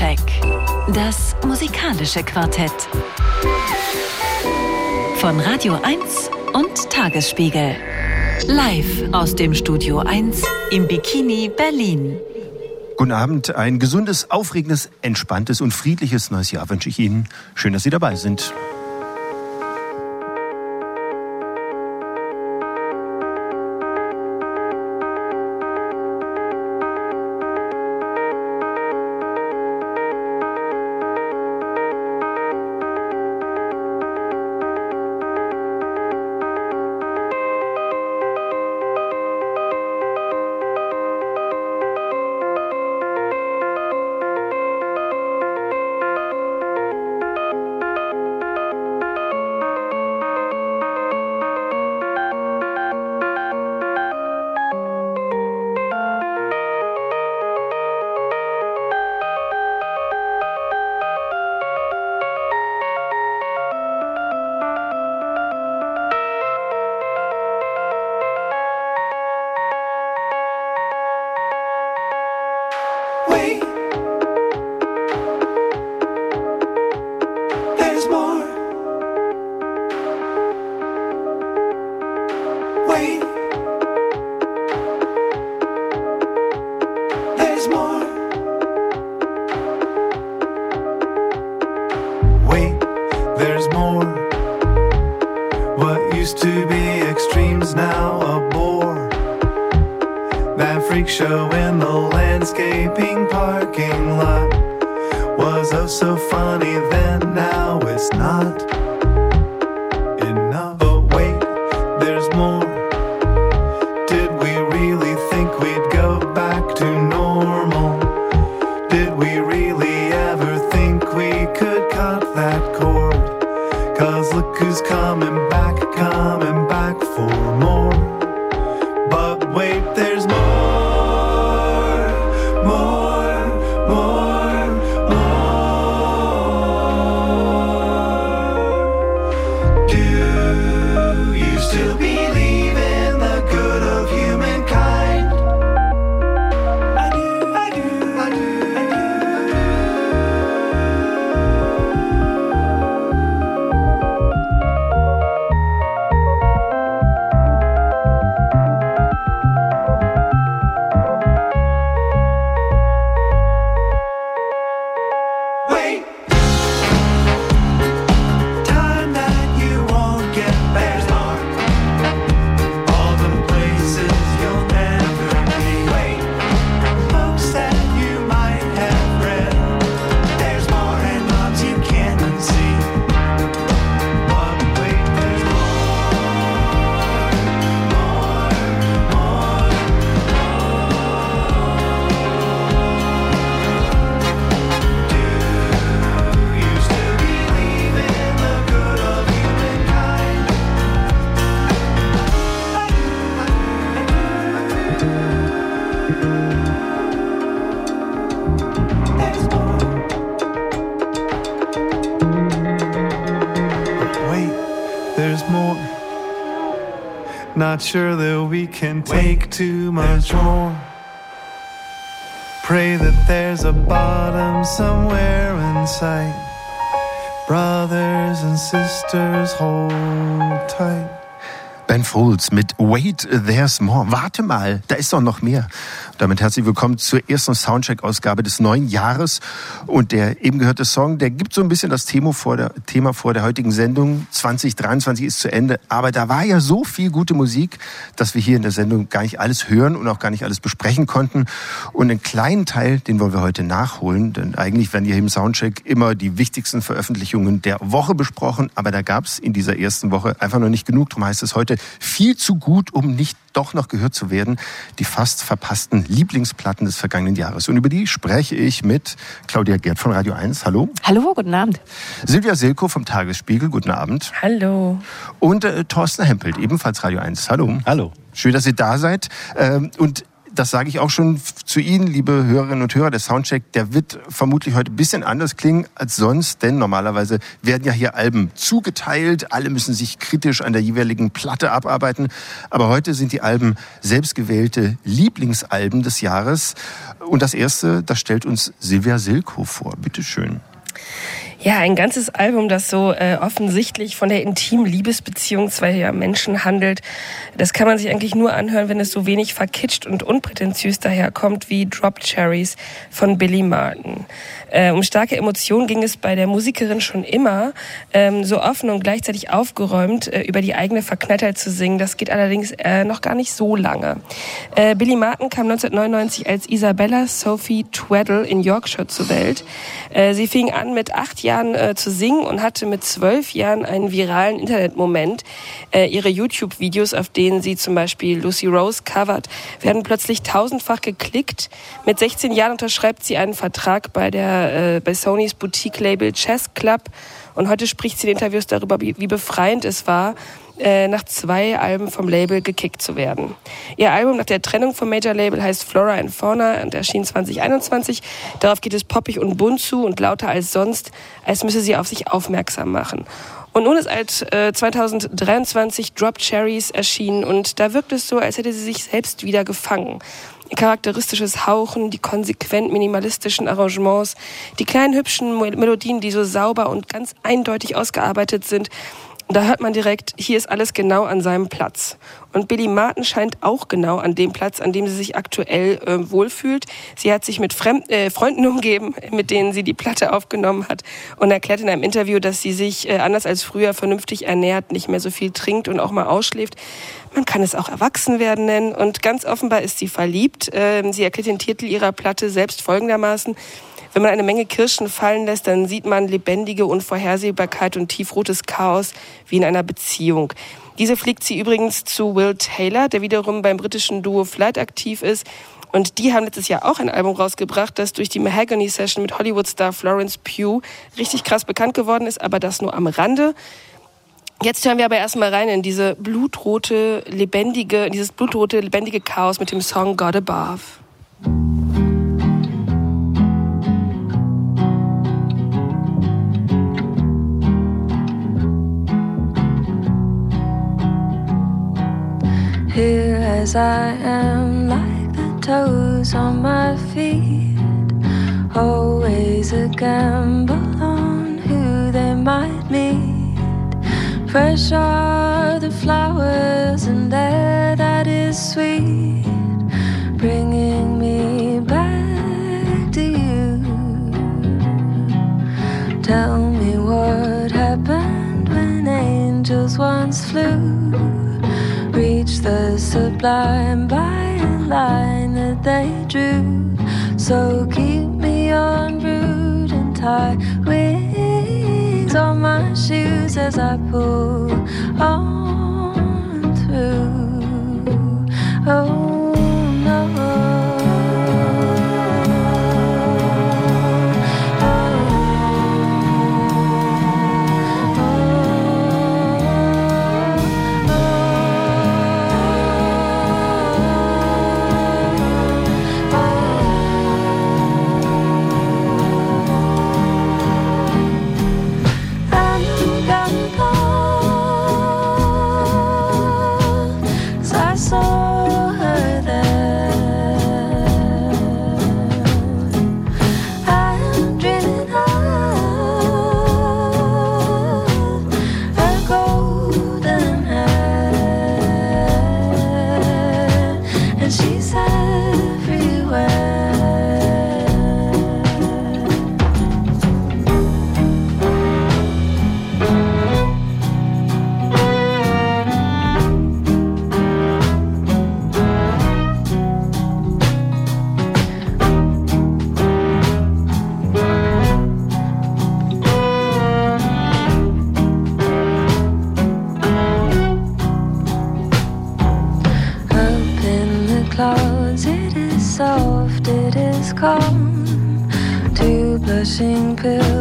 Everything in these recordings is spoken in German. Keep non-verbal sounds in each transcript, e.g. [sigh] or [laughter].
Soundcheck. Das musikalische Quartett. Von Radio 1 und Tagesspiegel. Live aus dem Studio 1 im Bikini Berlin. Guten Abend, ein gesundes, aufregendes, entspanntes und friedliches neues Jahr wünsche ich Ihnen. Schön, dass Sie dabei sind. Not sure that we can take too much more. Pray that there's a bottom somewhere in sight. Brothers and sisters, hold tight. Ben Folds mit Wait, There's More. Warte mal, da ist doch noch mehr. Damit herzlich willkommen zur ersten Soundcheck-Ausgabe des neuen Jahres. Und der eben gehörte Song, der gibt so ein bisschen das Thema vor, der, Thema vor der heutigen Sendung. 2023 ist zu Ende. Aber da war ja so viel gute Musik, dass wir hier in der Sendung gar nicht alles hören und auch gar nicht alles besprechen konnten. Und einen kleinen Teil, den wollen wir heute nachholen. Denn eigentlich werden hier im Soundcheck immer die wichtigsten Veröffentlichungen der Woche besprochen. Aber da gab es in dieser ersten Woche einfach noch nicht genug. Darum heißt es heute viel zu gut, um nicht doch noch gehört zu werden. Die fast verpassten Lieblingsplatten des vergangenen Jahres. Und über die spreche ich mit Claudia Gerd von Radio 1. Hallo. Hallo, guten Abend. Silvia Silko vom Tagesspiegel. Guten Abend. Hallo. Und äh, Thorsten Hempelt, ebenfalls Radio 1. Hallo. Hallo. Schön, dass ihr da seid. Ähm, und das sage ich auch schon zu Ihnen, liebe Hörerinnen und Hörer. Der Soundcheck, der wird vermutlich heute ein bisschen anders klingen als sonst, denn normalerweise werden ja hier Alben zugeteilt. Alle müssen sich kritisch an der jeweiligen Platte abarbeiten. Aber heute sind die Alben selbstgewählte Lieblingsalben des Jahres. Und das erste, das stellt uns Silvia Silko vor. Bitte schön. Ja, ein ganzes Album, das so äh, offensichtlich von der intimen Liebesbeziehung zweier Menschen handelt. Das kann man sich eigentlich nur anhören, wenn es so wenig verkitscht und unprätentiös daherkommt wie Drop Cherries von Billy Martin. Äh, um starke Emotionen ging es bei der Musikerin schon immer, ähm, so offen und gleichzeitig aufgeräumt äh, über die eigene Verknalltheit zu singen. Das geht allerdings äh, noch gar nicht so lange. Äh, Billy Martin kam 1999 als Isabella Sophie Tweddle in Yorkshire zur Welt. Äh, sie fing an mit acht Jahren äh, zu singen und hatte mit zwölf Jahren einen viralen Internetmoment. Ihre YouTube-Videos, auf denen sie zum Beispiel Lucy Rose covert, werden plötzlich tausendfach geklickt. Mit 16 Jahren unterschreibt sie einen Vertrag bei, der, äh, bei Sonys Boutique-Label Chess Club. Und heute spricht sie in Interviews darüber, wie, wie befreiend es war, äh, nach zwei Alben vom Label gekickt zu werden. Ihr Album nach der Trennung vom Major Label heißt Flora and Fauna und erschien 2021. Darauf geht es poppig und bunt zu und lauter als sonst, als müsse sie auf sich aufmerksam machen. Und nun ist alt äh, 2023 Drop Cherries erschienen und da wirkt es so, als hätte sie sich selbst wieder gefangen. Charakteristisches Hauchen, die konsequent minimalistischen Arrangements, die kleinen hübschen Melodien, die so sauber und ganz eindeutig ausgearbeitet sind, da hört man direkt, hier ist alles genau an seinem Platz. Und Billy Martin scheint auch genau an dem Platz, an dem sie sich aktuell äh, wohlfühlt. Sie hat sich mit Fremd äh, Freunden [laughs] umgeben, mit denen sie die Platte aufgenommen hat und erklärt in einem Interview, dass sie sich äh, anders als früher vernünftig ernährt, nicht mehr so viel trinkt und auch mal ausschläft. Man kann es auch Erwachsenwerden nennen und ganz offenbar ist sie verliebt. Ähm, sie erklärt den Titel ihrer Platte selbst folgendermaßen. Wenn man eine Menge Kirschen fallen lässt, dann sieht man lebendige Unvorhersehbarkeit und tiefrotes Chaos wie in einer Beziehung. Diese fliegt sie übrigens zu Will Taylor, der wiederum beim britischen Duo Flight aktiv ist. Und die haben letztes Jahr auch ein Album rausgebracht, das durch die Mahogany Session mit Hollywood-Star Florence Pugh richtig krass bekannt geworden ist, aber das nur am Rande. Jetzt hören wir aber erstmal rein in diese blutrote, lebendige, dieses blutrote, lebendige Chaos mit dem Song God Above. Here as I am, like the toes on my feet. Always a gamble on who they might meet. Fresh are the flowers and air that is sweet, bringing me back to you. Tell me what happened when angels once flew the sublime by a line that they drew. So keep me on route and tie wings on my shoes as I pull on through. Oh. missing pill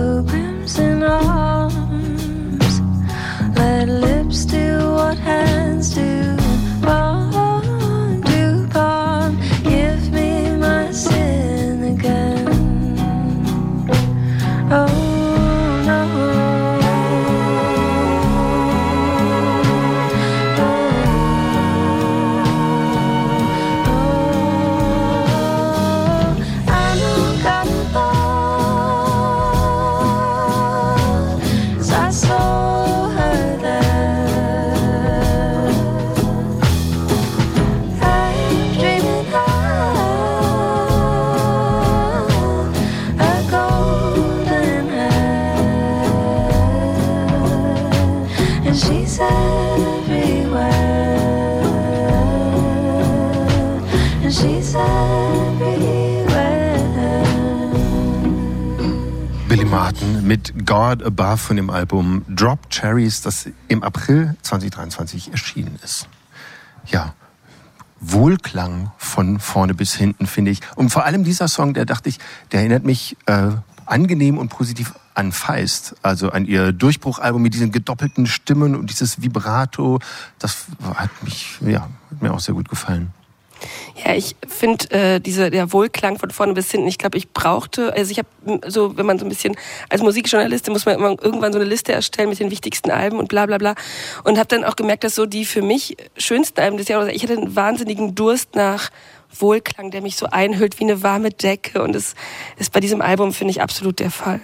Martin mit God Above von dem Album Drop Cherries, das im April 2023 erschienen ist. Ja, Wohlklang von vorne bis hinten, finde ich. Und vor allem dieser Song, der dachte ich, der erinnert mich äh, angenehm und positiv an Feist, also an ihr Durchbruchalbum mit diesen gedoppelten Stimmen und dieses Vibrato. Das hat mich, ja, hat mir auch sehr gut gefallen. Ja, ich finde äh, diese der Wohlklang von vorne bis hinten. Ich glaube, ich brauchte, also ich habe so, wenn man so ein bisschen als Musikjournalistin muss man immer irgendwann so eine Liste erstellen mit den wichtigsten Alben und bla bla bla und habe dann auch gemerkt, dass so die für mich schönsten Alben des Jahres, ich hatte einen wahnsinnigen Durst nach Wohlklang, der mich so einhüllt wie eine warme Decke und das ist bei diesem Album finde ich absolut der Fall.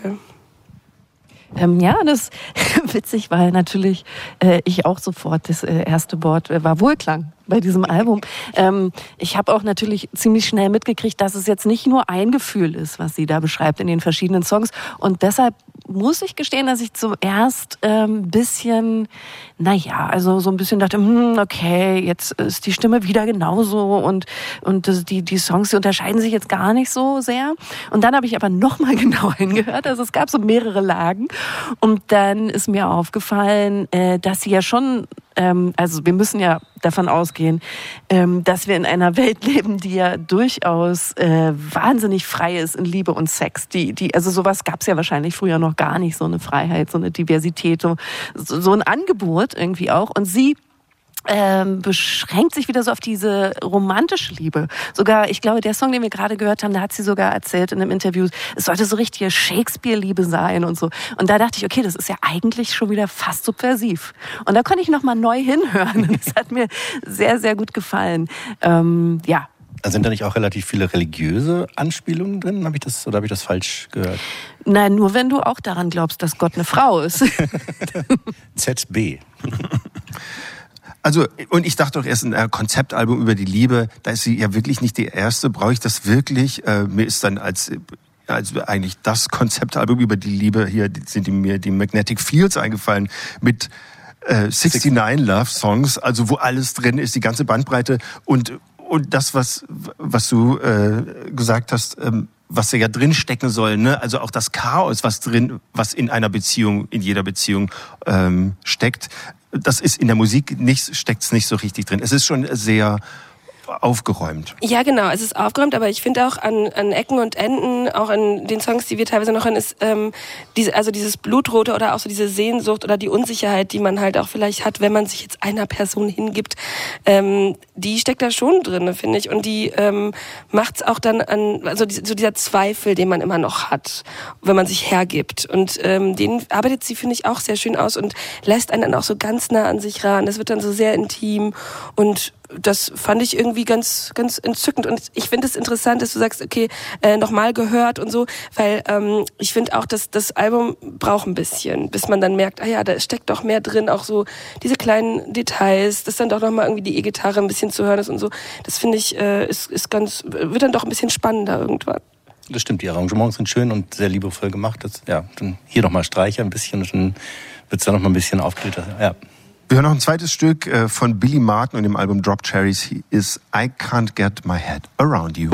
Ähm, ja, das [laughs] witzig, weil natürlich äh, ich auch sofort das äh, erste Wort äh, war Wohlklang bei diesem Album. Ähm, ich habe auch natürlich ziemlich schnell mitgekriegt, dass es jetzt nicht nur ein Gefühl ist, was sie da beschreibt in den verschiedenen Songs. Und deshalb muss ich gestehen, dass ich zuerst ähm, bisschen, naja, also so ein bisschen dachte, hm, okay, jetzt ist die Stimme wieder genauso und und die die Songs die unterscheiden sich jetzt gar nicht so sehr. Und dann habe ich aber noch mal [laughs] genau hingehört. Also es gab so mehrere Lagen und dann ist mir aufgefallen, äh, dass sie ja schon ähm, also wir müssen ja davon ausgehen, ähm, dass wir in einer Welt leben, die ja durchaus äh, wahnsinnig frei ist in Liebe und Sex. Die, die, also sowas gab es ja wahrscheinlich früher noch gar nicht, so eine Freiheit, so eine Diversität, so ein Angebot irgendwie auch. Und sie ähm, beschränkt sich wieder so auf diese romantische Liebe. Sogar, ich glaube, der Song, den wir gerade gehört haben, da hat sie sogar erzählt in einem Interview, es sollte so richtige Shakespeare-Liebe sein und so. Und da dachte ich, okay, das ist ja eigentlich schon wieder fast subversiv. Und da konnte ich nochmal neu hinhören. [laughs] Das hat mir sehr, sehr gut gefallen. Ähm, ja, sind da nicht auch relativ viele religiöse Anspielungen drin? Habe ich das oder habe ich das falsch gehört? Nein, nur wenn du auch daran glaubst, dass Gott eine Frau ist. [laughs] ZB. Also, und ich dachte doch erst ein äh, Konzeptalbum über die Liebe, da ist sie ja wirklich nicht die erste. Brauche ich das wirklich? Äh, mir ist dann als als eigentlich das Konzeptalbum über die Liebe hier sind mir die Magnetic Fields eingefallen mit äh, 69 Love Songs, also wo alles drin ist, die ganze Bandbreite und und das was was du äh, gesagt hast, ähm, was ja drin stecken soll, ne? Also auch das Chaos, was drin, was in einer Beziehung, in jeder Beziehung ähm, steckt das ist in der Musik nicht, steckt's nicht so richtig drin. Es ist schon sehr aufgeräumt. Ja, genau, es ist aufgeräumt, aber ich finde auch an, an Ecken und Enden, auch an den Songs, die wir teilweise noch hören, ist ähm, diese, also dieses Blutrote oder auch so diese Sehnsucht oder die Unsicherheit, die man halt auch vielleicht hat, wenn man sich jetzt einer Person hingibt, ähm, die steckt da schon drin, finde ich. Und die ähm, macht es auch dann an, also die, so dieser Zweifel, den man immer noch hat, wenn man sich hergibt. Und ähm, den arbeitet sie, finde ich, auch sehr schön aus und lässt einen dann auch so ganz nah an sich ran. Das wird dann so sehr intim und das fand ich irgendwie ganz, ganz entzückend. Und ich finde es interessant, dass du sagst, okay, äh, nochmal gehört und so, weil ähm, ich finde auch, dass das Album braucht ein bisschen, bis man dann merkt, ah ja, da steckt doch mehr drin, auch so diese kleinen Details, dass dann doch nochmal irgendwie die E-Gitarre ein bisschen zu hören ist und so. Das finde ich, äh, ist, ist ganz, wird dann doch ein bisschen spannender irgendwann. Das stimmt, die Arrangements sind schön und sehr liebevoll gemacht. Das, ja, dann hier nochmal Streicher ein bisschen und dann wird es dann nochmal ein bisschen aufgelöst. Ja. Wir hören noch ein zweites Stück äh, von Billy Martin und dem Album Drop Cherries ist I Can't Get My Head Around You.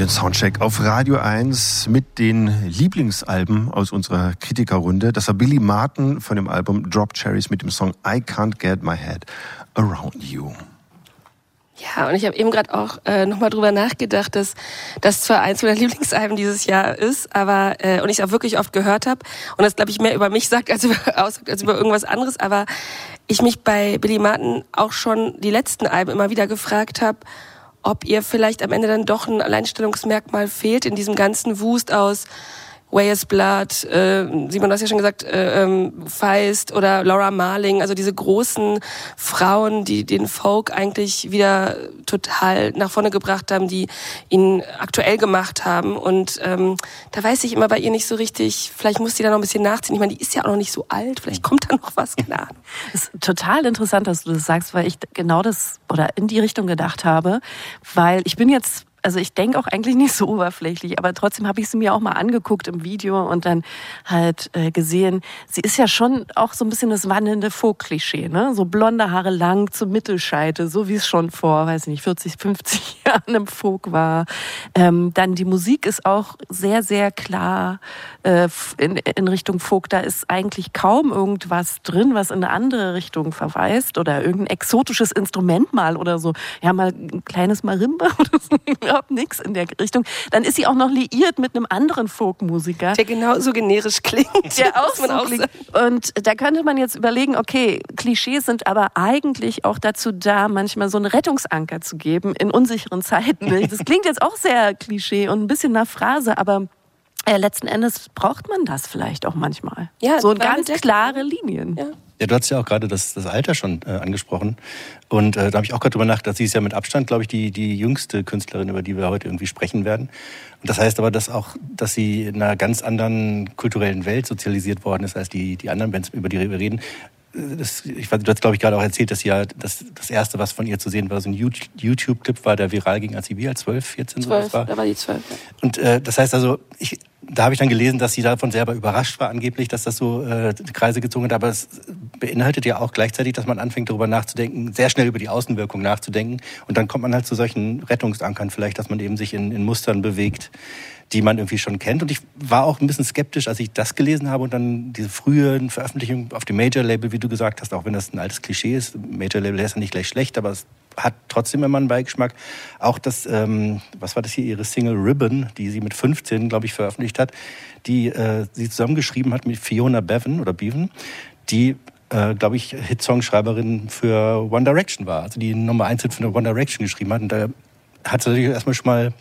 Den Soundcheck auf Radio 1 mit den Lieblingsalben aus unserer Kritikerrunde. Das war Billy Martin von dem Album Drop Cherries mit dem Song I Can't Get My Head Around You. Ja, und ich habe eben gerade auch äh, nochmal drüber nachgedacht, dass das zwar eins meiner Lieblingsalben dieses Jahr ist, aber äh, und ich auch wirklich oft gehört habe und das glaube ich mehr über mich sagt als über, [laughs] aussagt als über irgendwas anderes, aber ich mich bei Billy Martin auch schon die letzten Alben immer wieder gefragt habe, ob ihr vielleicht am Ende dann doch ein Alleinstellungsmerkmal fehlt in diesem ganzen Wust aus Wayers Blood, äh, Simon, du hast ja schon gesagt, äh, ähm, Feist oder Laura Marling, also diese großen Frauen, die den Folk eigentlich wieder total nach vorne gebracht haben, die ihn aktuell gemacht haben. Und ähm, da weiß ich immer bei ihr nicht so richtig, vielleicht muss sie da noch ein bisschen nachziehen. Ich meine, die ist ja auch noch nicht so alt, vielleicht kommt da noch was. Es [laughs] ist total interessant, dass du das sagst, weil ich genau das oder in die Richtung gedacht habe, weil ich bin jetzt also ich denke auch eigentlich nicht so oberflächlich, aber trotzdem habe ich sie mir auch mal angeguckt im Video und dann halt äh, gesehen, sie ist ja schon auch so ein bisschen das wandelnde Folk-Klischee, ne? So blonde Haare lang zur Mittelscheite, so wie es schon vor, weiß nicht, 40, 50 [laughs] Jahren im Folk war. Ähm, dann die Musik ist auch sehr, sehr klar äh, in, in Richtung Folk. Da ist eigentlich kaum irgendwas drin, was in eine andere Richtung verweist oder irgendein exotisches Instrument mal oder so. Ja, mal ein kleines Marimba [laughs] oder so überhaupt nichts in der Richtung. Dann ist sie auch noch liiert mit einem anderen Folkmusiker. Der genauso generisch klingt. Der [laughs] auch so auch klingt. Und da könnte man jetzt überlegen, okay, Klischees sind aber eigentlich auch dazu da, manchmal so einen Rettungsanker zu geben in unsicheren Zeiten. [laughs] Das klingt jetzt auch sehr Klischee und ein bisschen nach Phrase, aber äh, letzten Endes braucht man das vielleicht auch manchmal. Ja, so ganz klare Linien. Ja. Ja, du hast ja auch gerade das, das Alter schon äh, angesprochen. Und äh, da habe ich auch gerade drüber nachgedacht, sie ist ja mit Abstand, glaube ich, die, die jüngste Künstlerin, über die wir heute irgendwie sprechen werden. Und das heißt aber, dass auch, dass sie in einer ganz anderen kulturellen Welt sozialisiert worden ist als die, die anderen Bands, über die wir reden. Das, ich du hast, glaube ich, gerade auch erzählt, dass sie ja das, das erste, was von ihr zu sehen war, so ein YouTube-Clip war, der viral ging, als sie wie alt 12, 14 12, so war. Da war die 12. Ja. Und äh, das heißt also, ich, da habe ich dann gelesen, dass sie davon selber überrascht war, angeblich, dass das so äh, Kreise gezogen hat. Aber es beinhaltet ja auch gleichzeitig, dass man anfängt, darüber nachzudenken, sehr schnell über die Außenwirkung nachzudenken. Und dann kommt man halt zu solchen Rettungsankern vielleicht, dass man eben sich in, in Mustern bewegt, die man irgendwie schon kennt. Und ich war auch ein bisschen skeptisch, als ich das gelesen habe und dann diese frühen Veröffentlichungen auf dem Major-Label, wie du gesagt hast, auch wenn das ein altes Klischee ist. Major-Label ist ja nicht gleich schlecht, aber es hat trotzdem immer einen Beigeschmack. Auch das, ähm, was war das hier, ihre Single Ribbon, die sie mit 15, glaube ich, veröffentlicht hat, die äh, sie zusammengeschrieben hat mit Fiona Bevan oder Bevan, die äh, glaube ich, Hitsongschreiberin für One Direction war. Also die Nummer 1 Hit von One Direction geschrieben hat. Und da hat sie natürlich erstmal schon mal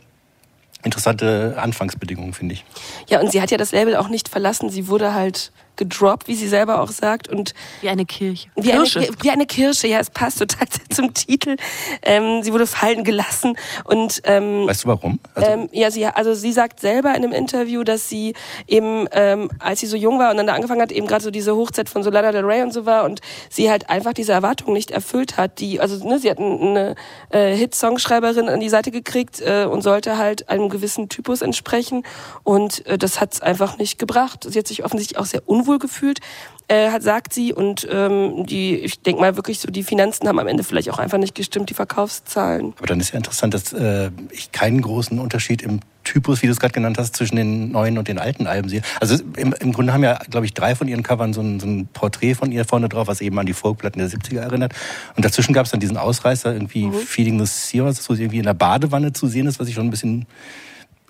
interessante Anfangsbedingungen, finde ich. Ja, und sie hat ja das Label auch nicht verlassen. Sie wurde halt gedroppt, wie sie selber auch sagt. Und wie eine Kirche. Wie Kirsche. Eine, wie eine Kirsche, ja, es passt total [laughs] zum Titel. Ähm, sie wurde fallen gelassen. Und, ähm, weißt du warum? Also, ähm, ja, sie, also sie sagt selber in einem Interview, dass sie eben, ähm, als sie so jung war und dann da angefangen hat, eben gerade so diese Hochzeit von Solana Del Rey und so war und sie halt einfach diese Erwartungen nicht erfüllt hat. Die, also ne, sie hat eine äh, Hit-Songschreiberin an die Seite gekriegt äh, und sollte halt einem gewissen Typus entsprechen und äh, das hat es einfach nicht gebracht. Sie hat sich offensichtlich auch sehr unwohl unwohl gefühlt, äh, hat, sagt sie. Und ähm, die, ich denke mal wirklich so, die Finanzen haben am Ende vielleicht auch einfach nicht gestimmt, die Verkaufszahlen. Aber dann ist ja interessant, dass äh, ich keinen großen Unterschied im Typus, wie du es gerade genannt hast, zwischen den neuen und den alten Alben sehe. Also im, im Grunde haben ja, glaube ich, drei von ihren Covern so ein, so ein, Porträt von ihr vorne drauf, was eben an die Folkplatten der 70er erinnert. Und dazwischen gab es dann diesen Ausreißer, irgendwie mhm. Feeding the Sea, was so irgendwie in der Badewanne zu sehen ist, was ich schon ein bisschen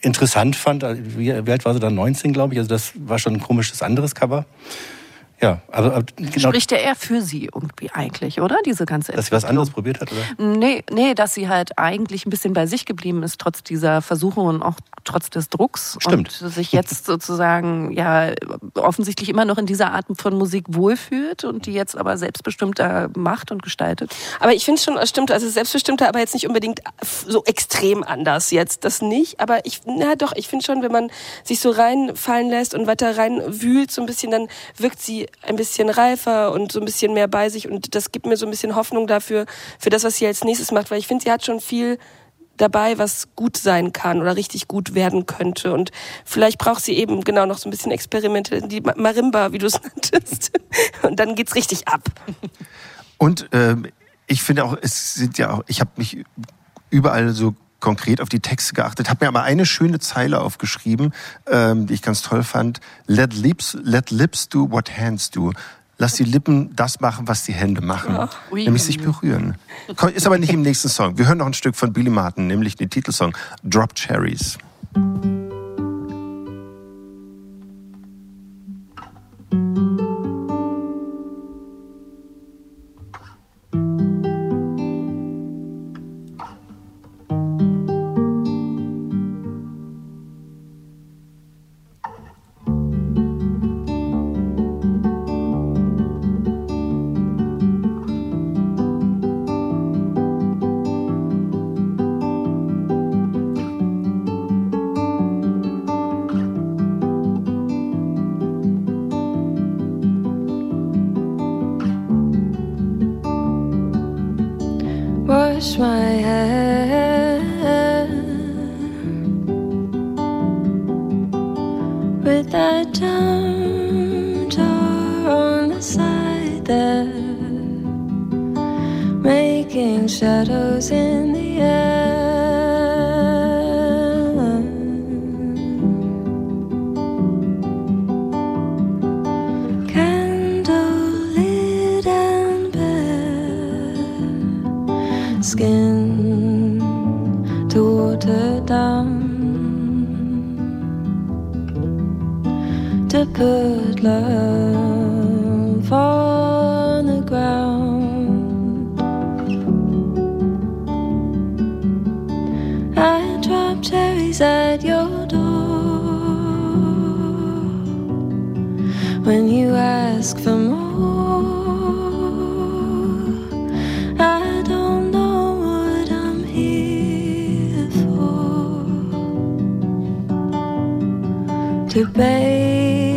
interessant fand. Wie, alt war sie da? 19, glaube ich. Also das war schon ein komisches anderes Cover. Ja, aber, aber genau. Spricht ja eher für sie irgendwie eigentlich, oder? Diese ganze Dass sie was anderes probiert hat, oder? Nee, nee, dass sie halt eigentlich ein bisschen bei sich geblieben ist, trotz dieser Versuche und auch trotz des Drucks. Stimmt. Und sich jetzt [laughs] sozusagen, ja, offensichtlich immer noch in dieser Art von Musik wohlfühlt und die jetzt aber selbstbestimmter macht und gestaltet. Aber ich finde schon, es stimmt, also selbstbestimmter, aber jetzt nicht unbedingt so extrem anders jetzt, das nicht. Aber ich, na doch, ich finde schon, wenn man sich so reinfallen lässt und weiter reinwühlt so ein bisschen, dann wirkt sie ein bisschen reifer und so ein bisschen mehr bei sich und das gibt mir so ein bisschen Hoffnung dafür, für das, was sie als nächstes macht, weil ich finde, sie hat schon viel dabei, was gut sein kann oder richtig gut werden könnte. Und vielleicht braucht sie eben genau noch so ein bisschen Experimente, die Marimba, wie du es [laughs] nanntest. Und dann geht's richtig ab. Und ähm, ich finde auch, es sind ja auch, ich habe mich überall so konkret auf die Texte geachtet, habe mir aber eine schöne Zeile aufgeschrieben, ähm, die ich ganz toll fand. Let lips, let lips do what hands do. Lass die Lippen das machen, was die Hände machen, Oh. Ui. nämlich sich berühren. Ist aber nicht im nächsten Song. Wir hören noch ein Stück von Billy Martin, nämlich den Titelsong Drop Cherries. day.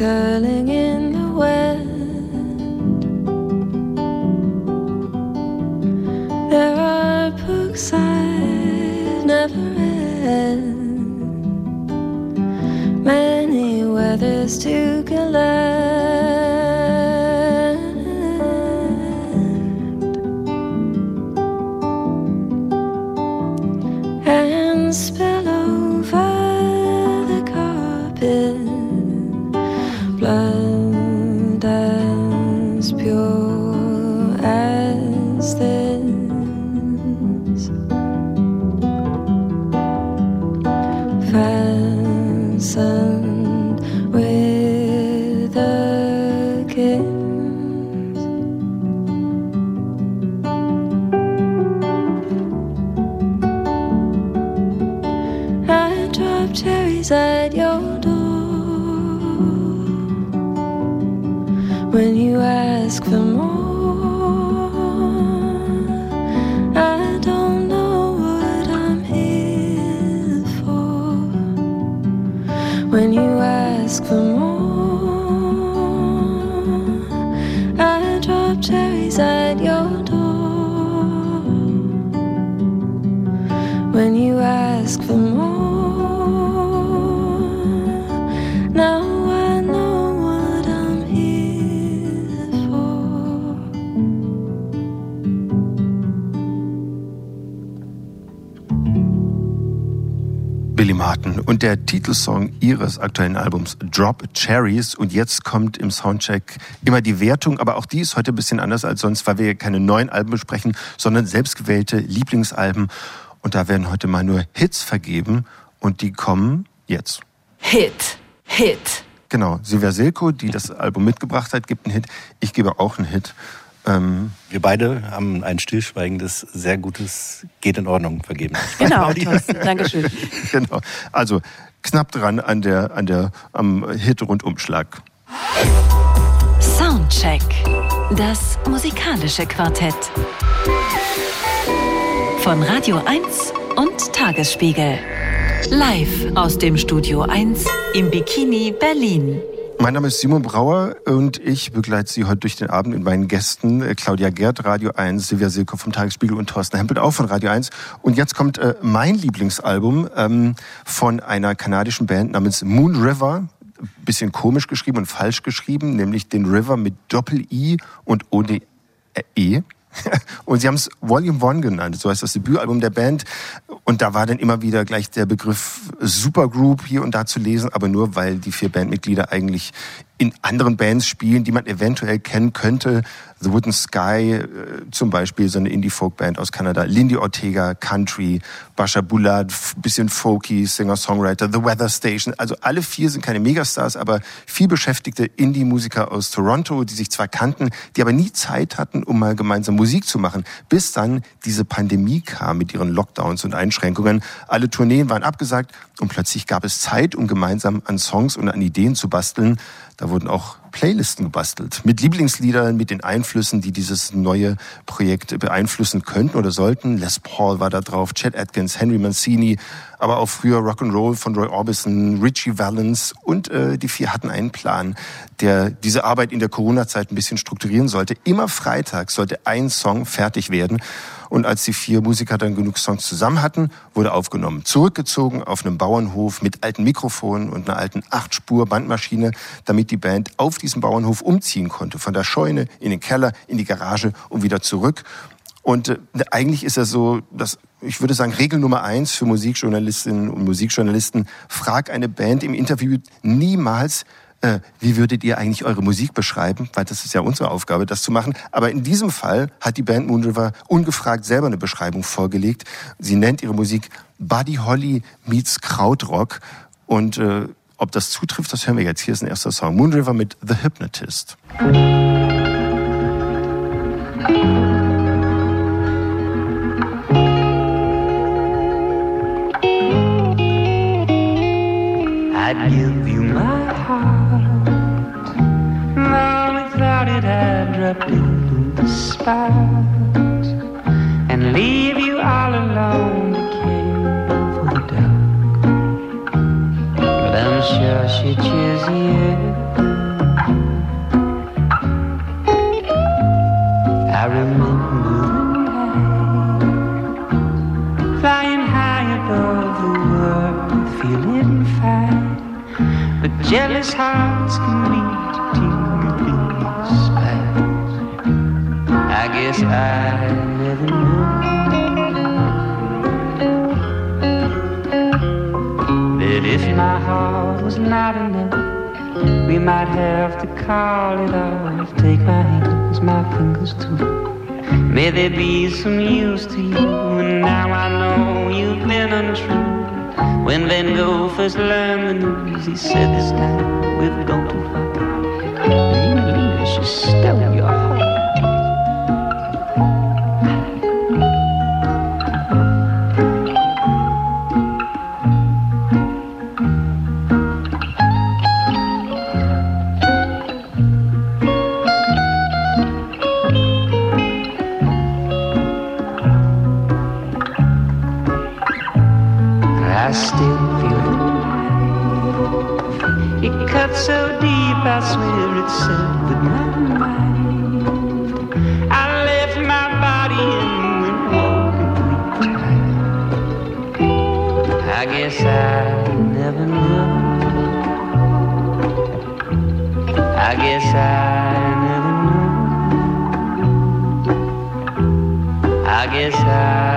Curling in the wind. There are books I've never read. Many weathers to Titelsong ihres aktuellen Albums Drop Cherries. Und jetzt kommt im Soundcheck immer die Wertung, aber auch die ist heute ein bisschen anders als sonst, weil wir hier keine neuen Alben besprechen, sondern selbstgewählte Lieblingsalben. Und da werden heute mal nur Hits vergeben und die kommen jetzt. Hit, Hit. Genau, Silvia Silko, die das Album mitgebracht hat, gibt einen Hit. Ich gebe auch einen Hit. Ähm, Wir beide haben ein stillschweigendes, sehr gutes Geht in Ordnung vergeben. Genau, [laughs] Thorsten, Dankeschön. genau. Also knapp dran an der, an der, am Hit-Rundumschlag. Soundcheck. Das musikalische Quartett. von Radio 1 und Tagesspiegel. Live aus dem Studio 1 im Bikini Berlin. Mein Name ist Simon Brauer und ich begleite Sie heute durch den Abend mit meinen Gästen äh, Claudia Gerd, Radio 1, Silvia Silko vom Tagesspiegel und Thorsten Hempel auch von Radio 1. Und jetzt kommt äh, mein Lieblingsalbum ähm, von einer kanadischen Band namens Moon River. Bisschen komisch geschrieben und falsch geschrieben, nämlich den River mit Doppel-I und ohne E. [laughs] Und sie haben es Volume One genannt, so heißt das Debütalbum der Band. Und da war dann immer wieder gleich der Begriff Supergroup hier und da zu lesen, aber nur weil die vier Bandmitglieder eigentlich in anderen Bands spielen, die man eventuell kennen könnte. The Wooden Sky äh, zum Beispiel, so eine Indie-Folk-Band aus Kanada. Lindy Ortega, Country, Basha Bullard, bisschen folky, Singer-Songwriter, The Weather Station. Also alle vier sind keine Megastars, aber viel beschäftigte Indie-Musiker aus Toronto, die sich zwar kannten, die aber nie Zeit hatten, um mal gemeinsam Musik zu machen, bis dann diese Pandemie kam mit ihren Lockdowns und Einschränkungen. Alle Tourneen waren abgesagt und plötzlich gab es Zeit, um gemeinsam an Songs und an Ideen zu basteln. Da wurden auch Playlisten gebastelt mit Lieblingsliedern, mit den Einflüssen, die dieses neue Projekt beeinflussen könnten oder sollten. Les Paul war da drauf, Chet Atkins, Henry Mancini, aber auch früher Rock'n'Roll von Roy Orbison, Richie Valens und äh, die vier hatten einen Plan, der diese Arbeit in der Corona-Zeit ein bisschen strukturieren sollte. Immer Freitag sollte ein Song fertig werden. Und als die vier Musiker dann genug Songs zusammen hatten, wurde aufgenommen. Zurückgezogen auf einem Bauernhof mit alten Mikrofonen und einer alten Acht-Spur-Bandmaschine, damit die Band auf diesem Bauernhof umziehen konnte. Von der Scheune in den Keller, in die Garage und wieder zurück. Und äh, eigentlich ist das so, dass ich würde sagen, Regel Nummer eins für Musikjournalistinnen und Musikjournalisten, frag eine Band im Interview niemals, äh, wie würdet ihr eigentlich eure Musik beschreiben? Weil das ist ja unsere Aufgabe, das zu machen. Aber in diesem Fall hat die Band Moon River ungefragt selber eine Beschreibung vorgelegt. Sie nennt ihre Musik Buddy Holly meets Krautrock. Und äh, ob das zutrifft, das hören wir jetzt. Hier ist ein erster Song. Moon River mit The Hypnotist. I'd give you my heart. Though without it, I'd drop into the spot and leave you all alone to care for the dark. But I'm sure she'd choose you. I remember But jealous hearts can lead to tears past. I guess I never knew that if my heart was not enough, we might have to call it off. Take my hands, my fingers too. May there be some use to you. And now I know you've been untrue. When Van Gogh first learned the news, he said this time we've gone too far. And you leave should stole I swear it severed my mind. I left my body and went walking through time. I guess I never knew. I guess I never knew. I guess I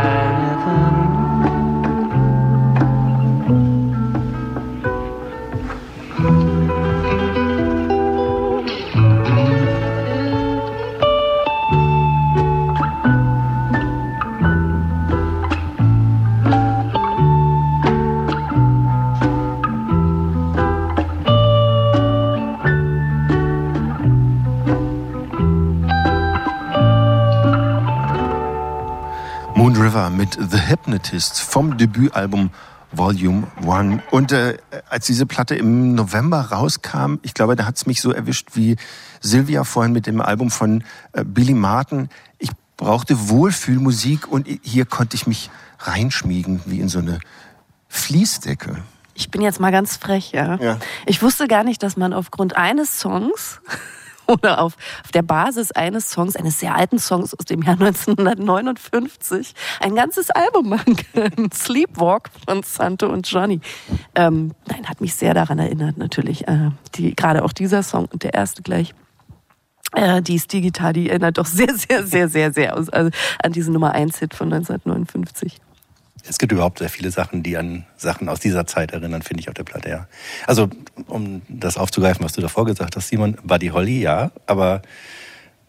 mit The Hypnotist vom Debütalbum Volume One. Und äh, als diese Platte im November rauskam, ich glaube, da hat's mich so erwischt wie Sylvia vorhin mit dem Album von äh, Billy Martin. Ich brauchte Wohlfühlmusik und hier konnte ich mich reinschmiegen wie in so eine Fließdecke. Ich bin jetzt mal ganz frech, ja. Ja. Ich wusste gar nicht, dass man aufgrund eines Songs [laughs] oder auf, auf der Basis eines Songs, eines sehr alten Songs aus dem Jahr 1959, ein ganzes Album machen kann. [laughs] Sleepwalk von Santo und Johnny. Ähm, nein, hat mich sehr daran erinnert, natürlich. Äh, die, gerade auch dieser Song und der erste gleich. Äh, die ist digital, die erinnert doch sehr, sehr, sehr, sehr, sehr aus, also an diesen Nummer 1 Hit von 1959. Es gibt überhaupt sehr viele Sachen, die an Sachen aus dieser Zeit erinnern, finde ich auf der Platte, ja. Also, um das aufzugreifen, was du davor gesagt hast, Simon, Buddy Holly, ja, aber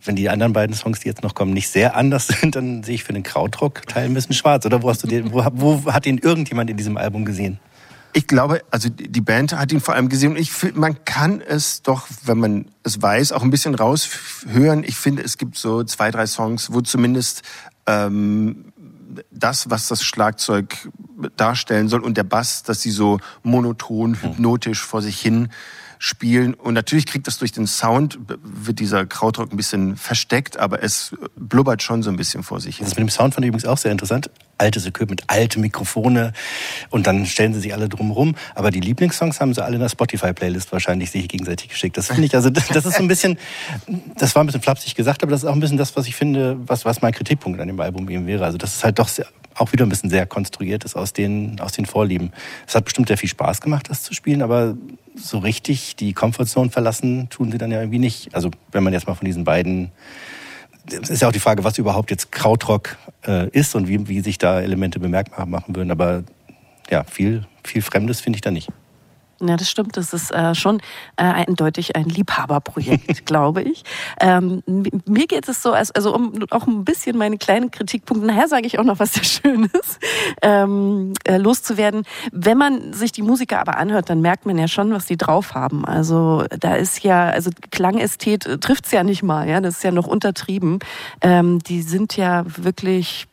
wenn die anderen beiden Songs, die jetzt noch kommen, nicht sehr anders [laughs] sind, dann sehe ich für den Krautrock-Teil ein bisschen schwarz. Oder wo hast du den, wo, wo hat ihn irgendjemand in diesem Album gesehen? Ich glaube, also die Band hat ihn vor allem gesehen und ich finde, man kann es doch, wenn man es weiß, auch ein bisschen raushören. Ich finde, es gibt so zwei, drei Songs, wo zumindest ähm, das, was das Schlagzeug darstellen soll und der Bass, dass sie so monoton, hypnotisch vor sich hin spielen. Und natürlich kriegt das durch den Sound, wird dieser Krautrock ein bisschen versteckt, aber es blubbert schon so ein bisschen vor sich hin. Das mit dem Sound fand ich übrigens auch sehr interessant. Altes Equipment, alte Mikrofone und dann stellen sie sich alle drum rum. Aber die Lieblingssongs haben sie alle in der Spotify-Playlist wahrscheinlich sich gegenseitig geschickt. Das finde ich, also das, ist so ein bisschen, das war ein bisschen flapsig gesagt, aber das ist auch ein bisschen das, was ich finde, was, was mein Kritikpunkt an dem Album eben wäre. Also das ist halt doch sehr, auch wieder ein bisschen sehr konstruiert ist aus den, aus den Vorlieben. Es hat bestimmt sehr viel Spaß gemacht, das zu spielen, aber so richtig die Comfortzone verlassen tun sie dann ja irgendwie nicht. Also wenn man jetzt mal von diesen beiden es ist ja auch die Frage, was überhaupt jetzt Krautrock äh, ist und wie, wie sich da Elemente bemerkbar machen würden. Aber ja, viel, viel Fremdes finde ich da nicht. Ja, das stimmt. Das ist äh, schon äh, eindeutig ein Liebhaberprojekt, [laughs] glaube ich. Ähm, mir geht es so, als, also um auch ein bisschen meine kleinen Kritikpunkte, nachher sage ich auch noch was sehr Schönes, ähm, äh, loszuwerden. Wenn man sich die Musiker aber anhört, dann merkt man ja schon, was die drauf haben. Also da ist ja, also Klangästhet trifft's ja nicht mal, ja, das ist ja noch untertrieben. Ähm, die sind ja wirklich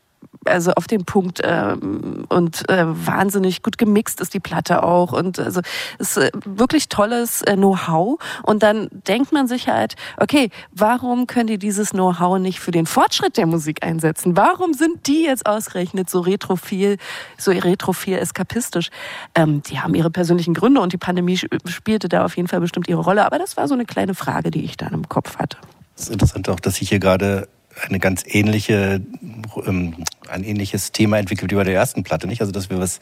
also auf den Punkt ähm, und äh, wahnsinnig gut gemixt ist die Platte auch und also ist äh, wirklich tolles äh, Know-how und dann denkt man sich halt, okay, warum können die dieses Know-how nicht für den Fortschritt der Musik einsetzen? Warum sind die jetzt ausgerechnet so retrophil, so retrophil eskapistisch? Ähm, die haben ihre persönlichen Gründe und die Pandemie spielte da auf jeden Fall bestimmt ihre Rolle, aber das war so eine kleine Frage, die ich dann im Kopf hatte. Es ist interessant auch, dass ich hier gerade eine ganz ähnliche, ähm, ein ähnliches Thema entwickelt wie bei der ersten Platte, nicht? Also, dass wir was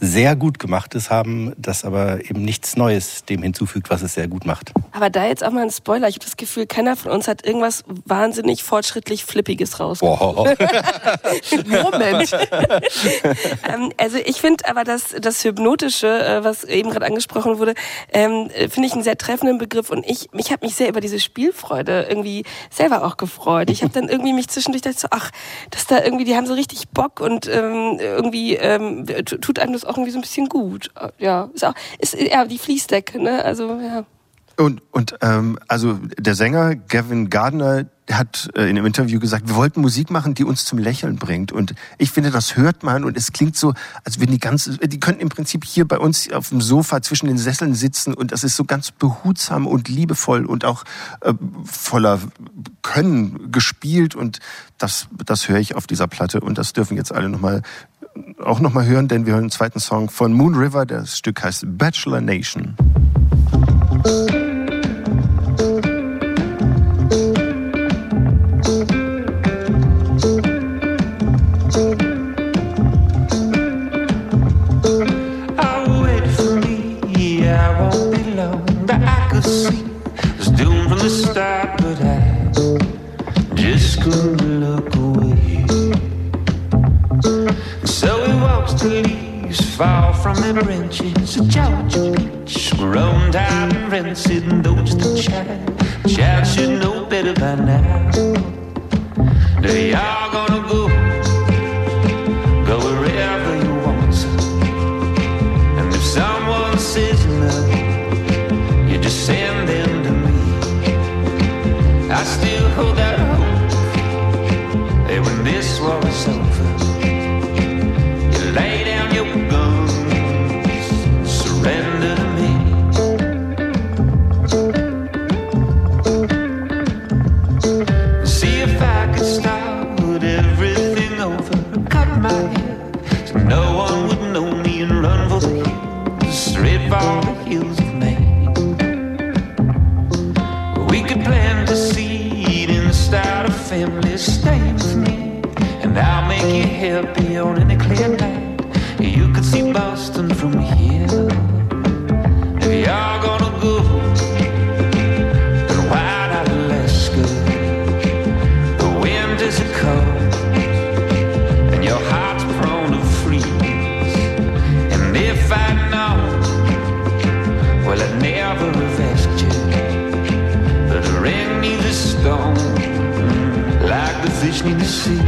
sehr gut gemachtes haben, das aber eben nichts Neues dem hinzufügt, was es sehr gut macht. Aber da jetzt auch mal ein Spoiler. Ich habe das Gefühl, keiner von uns hat irgendwas wahnsinnig fortschrittlich Flippiges rausgekommen. Wow. [laughs] Moment. [laughs] ähm, also ich finde aber das, das Hypnotische, äh, was eben gerade angesprochen wurde, ähm, finde ich einen sehr treffenden Begriff und ich, ich habe mich sehr über diese Spielfreude irgendwie selber auch gefreut. Ich habe dann irgendwie mich zwischendurch gedacht, so, ach, dass da irgendwie, die haben so richtig Bock und ähm, irgendwie ähm, tut einem das auch irgendwie so ein bisschen gut. Ja, ist auch, ist ja die Fließdecke, ne? Also ja. Und, und ähm, also der Sänger Gavin Gardner hat äh, in einem Interview gesagt, wir wollten Musik machen, die uns zum Lächeln bringt. Und ich finde, das hört man und es klingt so, als wenn die ganze, die könnten im Prinzip hier bei uns auf dem Sofa zwischen den Sesseln sitzen und das ist so ganz behutsam und liebevoll und auch äh, voller Können gespielt und das, das höre ich auf dieser Platte und das dürfen jetzt alle nochmal auch nochmal hören, denn wir hören den zweiten Song von Moon River. Das Stück heißt Bachelor Nation. So he walks the leaves fall from the branches. A Georgia peach, grown tired and rancid, and though just a child, child should know better by now. They are gonna go, go war is over. You lay down your guns, surrender to me. See if I could start everything over. Cut my hair so no one would know me and run for the hills, straight for the hills of Maine. We could plant a seed and start a family. Stay make you happy on any clear night. You could see Boston from here. If you're gonna go, then why not Alaska? The winters are cold, and your heart's prone to freeze. And if I'd known, well, I'd never have asked you. But the needs a stone, like the fish need the sea.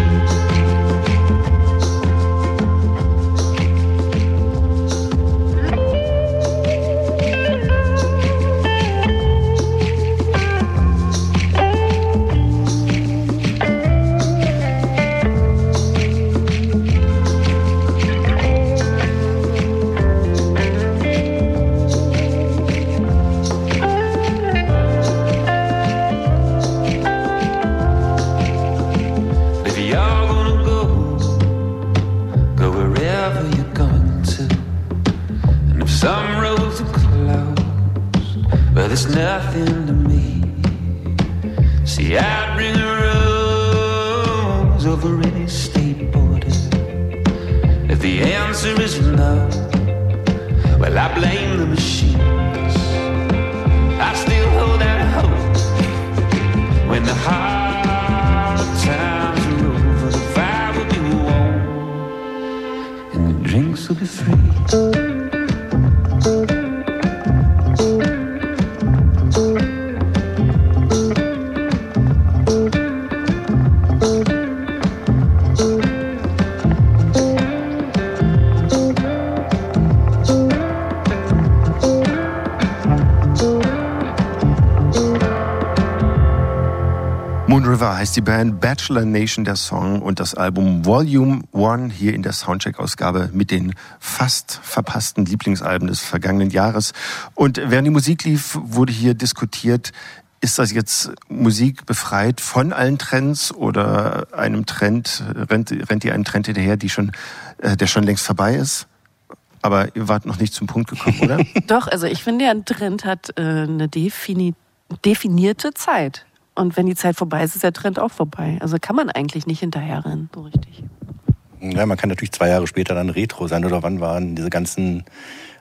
Die Band, Bachelor Nation der Song und das Album Volume One hier in der Soundcheck-Ausgabe mit den fast verpassten Lieblingsalben des vergangenen Jahres. Und während die Musik lief, wurde hier diskutiert, ist das jetzt Musik befreit von allen Trends oder einem Trend, rennt, rennt ihr einen Trend hinterher, die schon, äh, der schon längst vorbei ist? Aber ihr wart noch nicht zum Punkt gekommen, oder? [laughs] Doch, also ich finde ein Trend hat äh, eine defini definierte Zeit. Und wenn die Zeit vorbei ist, ist der Trend auch vorbei. Also kann man eigentlich nicht hinterherrennen, so richtig. Ja, man kann natürlich zwei Jahre später dann Retro sein. Oder wann waren diese ganzen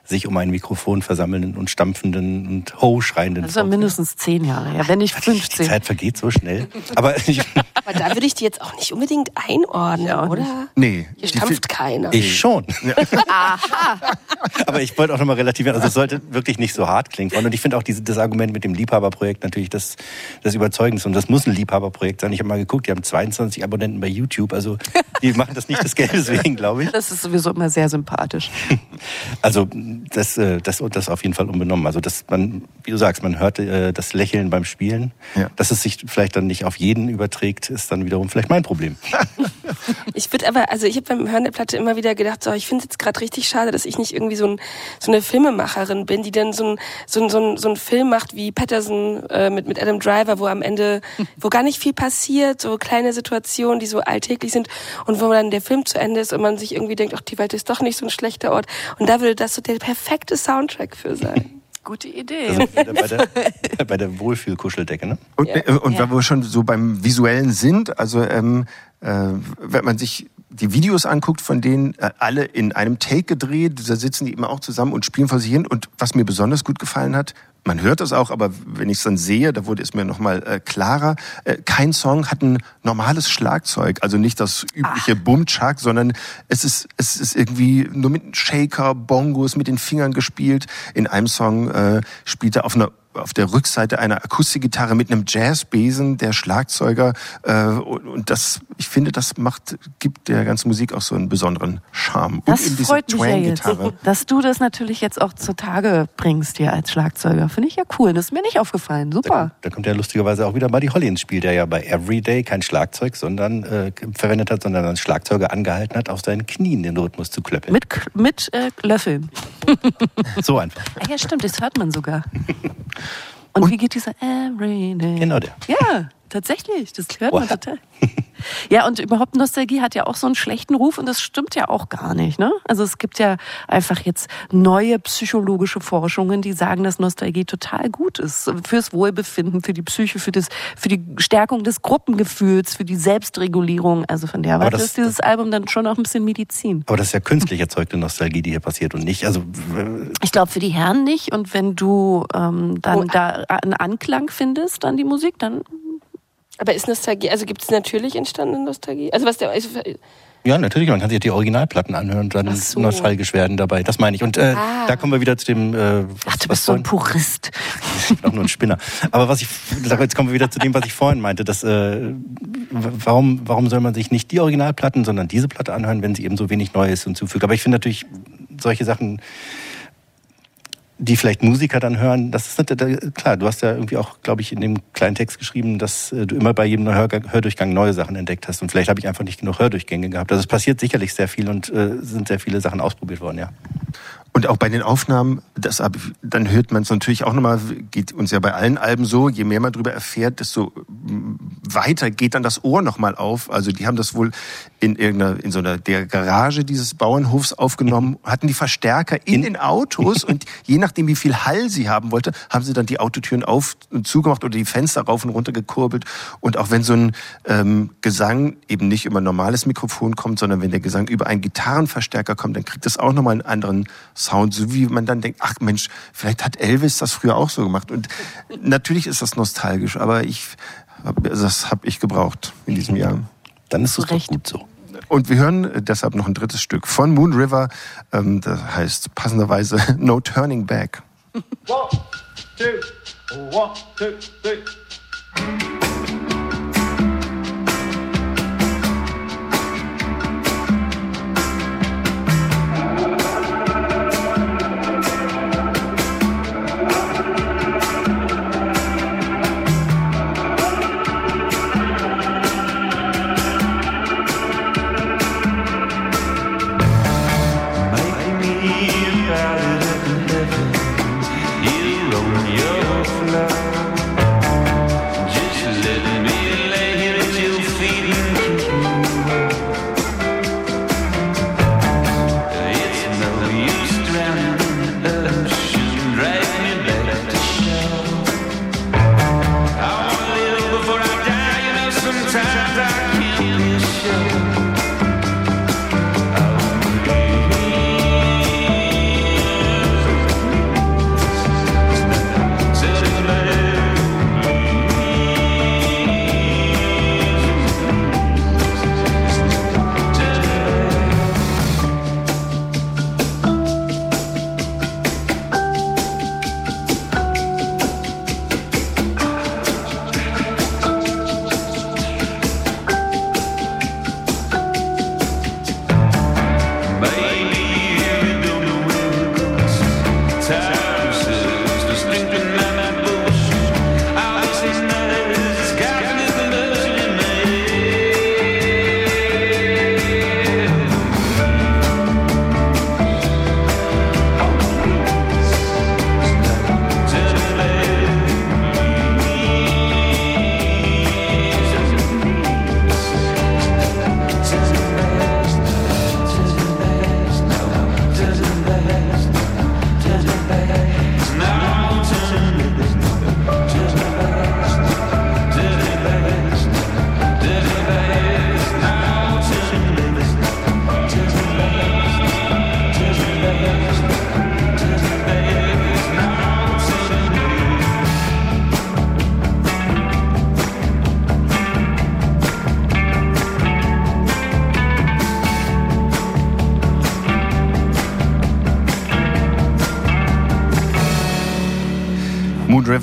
sich um ein Mikrofon versammelnden und stampfenden und ho schreienden Das ja mindestens zehn Jahre, ja, wenn nicht Die 15. Zeit vergeht so schnell. Aber [laughs] ich, Aber da würde ich die jetzt auch nicht unbedingt einordnen, Ja, oder? Nee. Hier die stampft keiner. ich schon. [laughs] Aber ich wollte auch nochmal relativieren. Also es sollte wirklich nicht so hart klingen. Und ich finde auch diese, das Argument mit dem Liebhaberprojekt natürlich das, das Überzeugendste. Und das muss ein Liebhaberprojekt sein. Ich habe mal geguckt, die haben 22 Abonnenten bei YouTube. Also die machen das nicht des [laughs] Geldes wegen, glaube ich. Das ist sowieso immer sehr sympathisch. Also das, äh, das, das auf jeden Fall unbenommen. Also dass man, wie du sagst, man hört äh, das Lächeln beim Spielen. Ja. Dass es sich vielleicht dann nicht auf jeden überträgt, ist dann wiederum vielleicht mein Problem. [laughs] Ich würde aber, also ich habe beim Hören der Platte immer wieder gedacht, so, ich finde es jetzt gerade richtig schade, dass ich nicht irgendwie so, ein, so eine Filmemacherin bin, die dann so ein, so ein, so ein, so ein Film macht wie Patterson äh, mit, mit Adam Driver, wo am Ende, [laughs] wo gar nicht viel passiert, so kleine Situationen, die so alltäglich sind und wo dann der Film zu Ende ist und man sich irgendwie denkt, ach, die Welt ist doch nicht so ein schlechter Ort. Und da würde das so der perfekte Soundtrack für sein. [laughs] Gute Idee. wieder bei der, [laughs] bei der Wohlfühlkuscheldecke, ne? Und, Ja. und Ja. weil wir schon so beim Visuellen sind, also ähm, äh, wenn man sich die Videos anguckt, von denen äh, alle in einem Take gedreht, da sitzen die immer auch zusammen und spielen vor sich hin. Und was mir besonders gut gefallen hat, man hört es auch, aber wenn ich es dann sehe, da wurde es mir nochmal äh, klarer, äh, kein Song hat ein normales Schlagzeug, also nicht das übliche Bum-Chak, sondern es ist, es ist irgendwie nur mit Shaker, Bongos, mit den Fingern gespielt. In einem Song äh, spielt er auf einer auf der Rückseite einer Akustikgitarre mit einem Jazzbesen, der Schlagzeuger. Äh, und, das, ich finde, das macht, gibt der ganzen Musik auch so einen besonderen Charme. Das und eben diese freut mich ja jetzt, dass du das natürlich jetzt auch zutage bringst hier als Schlagzeuger. Finde ich ja cool. Das ist mir nicht aufgefallen. Da, Super. da kommt ja lustigerweise auch wieder Buddy Holly ins Spiel, der ja bei Everyday kein Schlagzeug sondern, äh, verwendet hat, sondern als Schlagzeuger angehalten hat, auf seinen Knien den Rhythmus zu klöppeln. Mit, mit äh, Löffeln. [laughs] So einfach. Ah, ja, stimmt, das hört man sogar. [laughs] Und, wie geht dieser Everyday? Genau der. Ja, tatsächlich. Das hört man total. [laughs] Ja, und überhaupt Nostalgie hat ja auch so einen schlechten Ruf und das stimmt ja auch gar nicht. Ne? Also es gibt ja einfach jetzt neue psychologische Forschungen, die sagen, dass Nostalgie total gut ist fürs Wohlbefinden, für die Psyche, für, das, für die Stärkung des Gruppengefühls, für die Selbstregulierung. Also von der Warte ist dieses Album dann schon auch ein bisschen Medizin. Aber das ist ja künstlich erzeugte Nostalgie, die hier passiert und nicht. Also ich glaube für die Herren nicht. Und wenn du ähm, dann oh. da einen Anklang findest an die Musik, dann aber ist Nostalgie, also gibt es natürlich entstandene Nostalgie? Also was der, also ja, natürlich. Man kann sich die Originalplatten anhören und dann so. nostalgisch werden dabei. Das meine ich. Und äh, ah. da kommen wir wieder zu dem. Äh, Ach, du bist so ein Purist. [laughs] Ich bin auch nur ein Spinner. Aber was ich, jetzt kommen wir wieder zu dem, was ich vorhin meinte. Dass, äh, warum, warum soll man sich nicht die Originalplatten, sondern diese Platte anhören, wenn sie eben so wenig Neues hinzufügt? Aber ich finde natürlich solche Sachen die vielleicht Musiker dann hören, das ist nicht, klar, du hast ja irgendwie auch, glaube ich, in dem kleinen Text geschrieben, dass äh, du immer bei jedem Hördurchgang neue Sachen entdeckt hast und vielleicht habe ich einfach nicht genug Hördurchgänge gehabt. Also es passiert sicherlich sehr viel und äh, sind sehr viele Sachen ausprobiert worden, ja. Und auch bei den Aufnahmen, das, dann hört man es natürlich auch nochmal, geht uns ja bei allen Alben so, je mehr man darüber erfährt, desto weiter geht dann das Ohr nochmal auf. Also die haben das wohl in irgendeiner, in so einer, der Garage dieses Bauernhofs aufgenommen, hatten die Verstärker in den Autos und je nachdem, wie viel Hall sie haben wollte, haben sie dann die Autotüren auf und zugemacht oder die Fenster rauf und runter gekurbelt. Und auch wenn so ein ähm, Gesang eben nicht über ein normales Mikrofon kommt, sondern wenn der Gesang über einen Gitarrenverstärker kommt, dann kriegt das auch nochmal einen anderen Sound, so wie man dann denkt, ach Mensch, vielleicht hat Elvis das früher auch so gemacht. Und natürlich ist das nostalgisch, aber ich, das habe ich gebraucht in diesem Jahr. Dann ist es doch gut so. Und wir hören deshalb noch ein drittes Stück von Moon River, ähm, das heißt passenderweise [laughs] No Turning Back. One, two, one, two, three.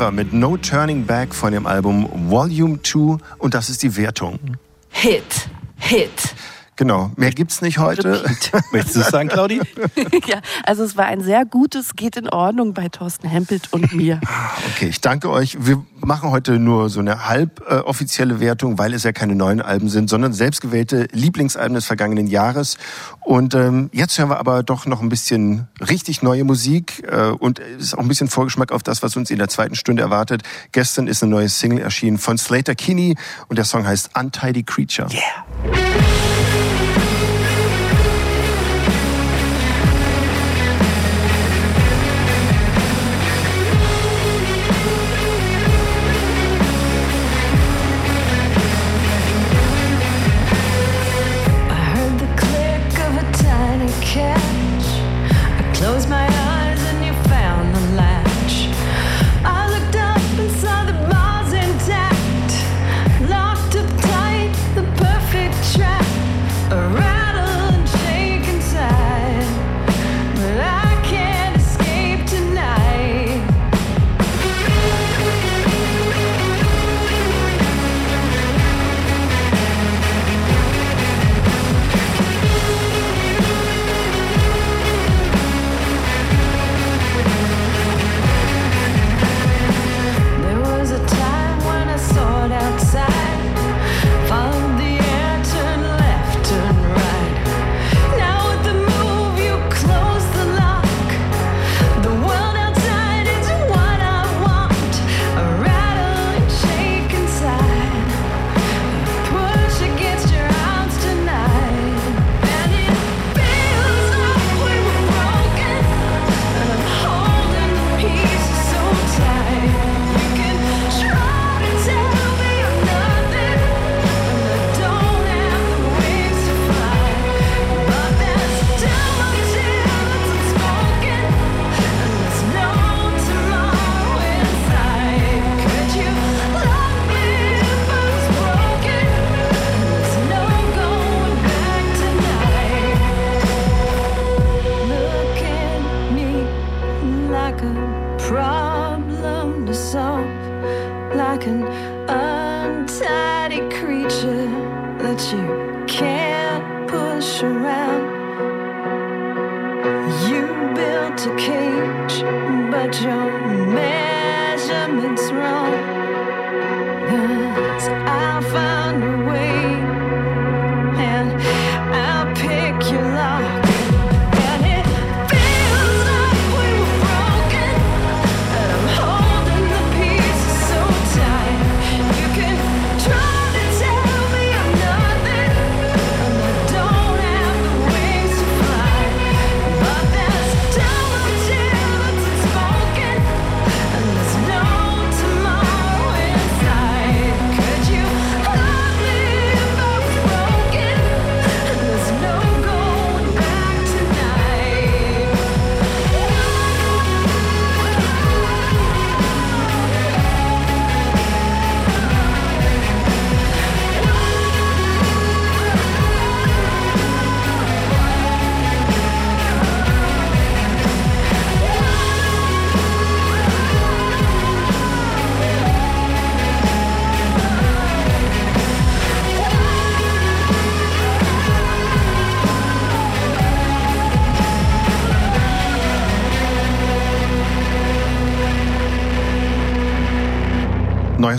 River mit No Turning Back von dem Album Volume 2 und das ist die Wertung. Hit, Hit. Genau, mehr gibt's nicht heute. [laughs] Möchtest du es sagen, Claudi? [laughs] ja, also es war ein sehr gutes Geht in Ordnung bei Thorsten Hempelt und mir. Okay, ich danke euch. Wir machen heute nur so eine halb äh, offizielle Wertung, weil es ja keine neuen Alben sind, sondern selbstgewählte Lieblingsalben des vergangenen Jahres. Und ähm, jetzt hören wir aber doch noch ein bisschen richtig neue Musik äh, und ist auch ein bisschen Vorgeschmack auf das, was uns in der zweiten Stunde erwartet. Gestern ist eine neue Single erschienen von Slater Kinney und der Song heißt Untidy Creature. Yeah.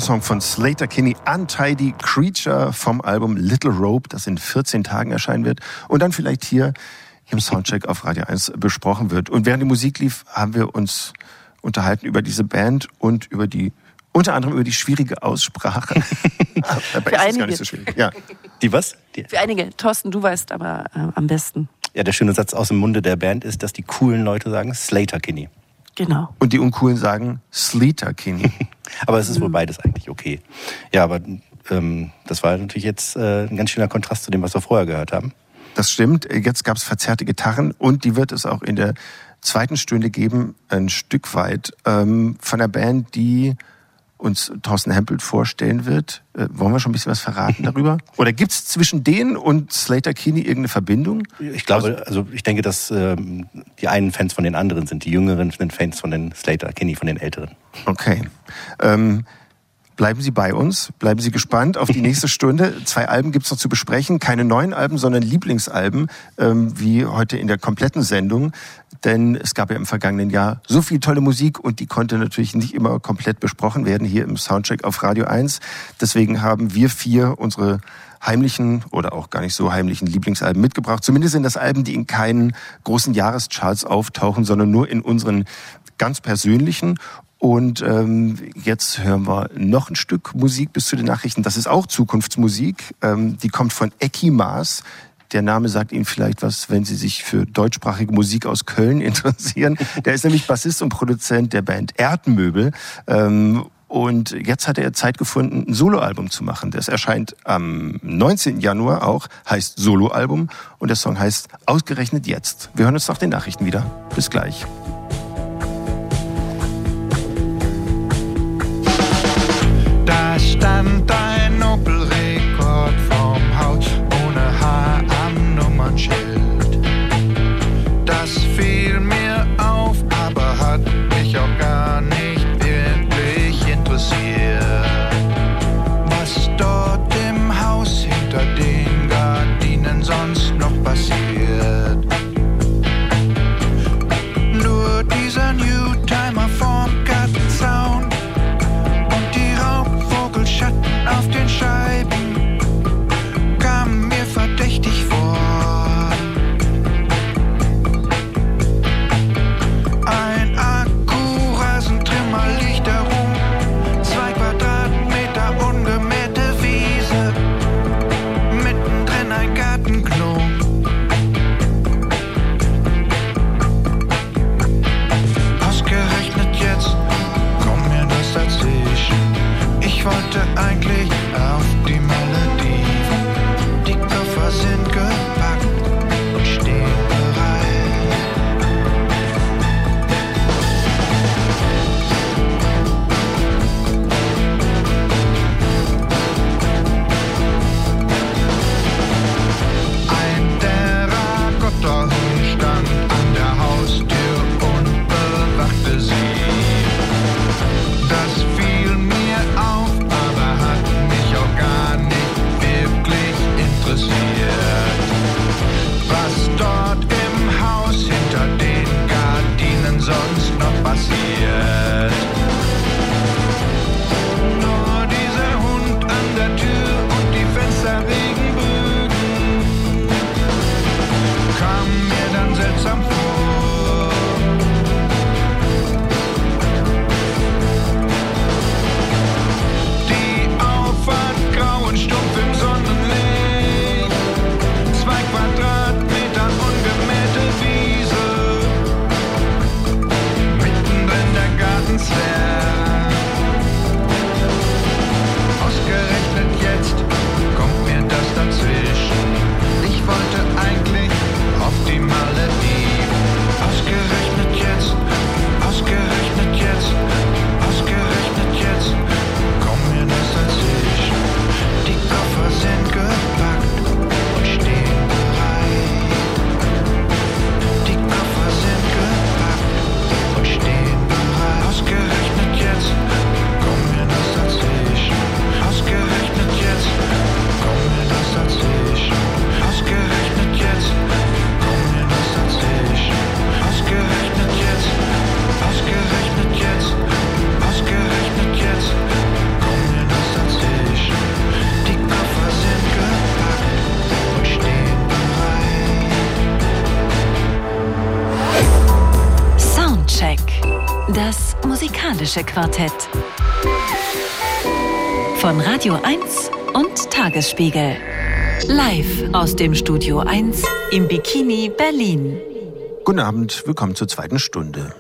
Song von Slater Kinney, Untidy Creature vom Album Little Rope, das in 14 Tagen erscheinen wird und dann vielleicht hier im Soundcheck auf Radio 1 besprochen wird. Und während die Musik lief, haben wir uns unterhalten über diese Band und über die unter anderem über die schwierige Aussprache. [laughs] Aber ist das gar einige. nicht so schwierig. Ja. Die was? Die, Für einige. Thorsten, du weißt aber äh, am besten. ja, der schöne Satz aus dem Munde der Band ist, dass die coolen Leute sagen Slater Kinney. Genau. Und die Uncoolen sagen Sleater Kinney. [laughs] Aber es ist wohl beides eigentlich okay. Ja, aber ähm, das war natürlich jetzt äh, ein ganz schöner Kontrast zu dem, was wir vorher gehört haben. Das stimmt. Jetzt gab es verzerrte Gitarren und die wird es auch in der zweiten Stunde geben, ein Stück weit, ähm, von der Band, die uns Thorsten Hempel vorstellen wird. Äh, wollen wir schon ein bisschen was verraten [laughs] darüber? Oder gibt es zwischen denen und Slater Kinney irgendeine Verbindung? Ich glaube, also ich denke, dass ähm, die einen Fans von den anderen sind. Die Jüngeren sind Fans von den Slater Kinney, von den Älteren. Okay. Ähm, Bleiben Sie bei uns, bleiben Sie gespannt auf die [laughs] nächste Stunde. Zwei Alben gibt's noch zu besprechen, keine neuen Alben, sondern Lieblingsalben, ähm, wie heute in der kompletten Sendung. Denn es gab ja im vergangenen Jahr so viel tolle Musik und die konnte natürlich nicht immer komplett besprochen werden hier im Soundcheck auf Radio 1. Deswegen haben wir vier unsere heimlichen oder auch gar nicht so heimlichen Lieblingsalben mitgebracht. Zumindest sind das Alben, die in keinen großen Jahrescharts auftauchen, sondern nur in unseren ganz persönlichen. Und ähm, jetzt hören wir noch ein Stück Musik bis zu den Nachrichten. Das ist auch Zukunftsmusik. Ähm, die kommt von Eki Maas. Der Name sagt Ihnen vielleicht was, wenn Sie sich für deutschsprachige Musik aus Köln [laughs] interessieren. Der ist nämlich Bassist und Produzent der Band Erdmöbel. Ähm, und jetzt hat er Zeit gefunden, ein Soloalbum zu machen. Das erscheint am 19. Januar auch, heißt Soloalbum. Und der Song heißt Ausgerechnet jetzt. Wir hören uns nach den Nachrichten wieder. Bis gleich. Musikalische Quartett. Von Radio 1 und Tagesspiegel. Live aus dem Studio 1 im Bikini Berlin. Guten Abend, willkommen zur zweiten Stunde.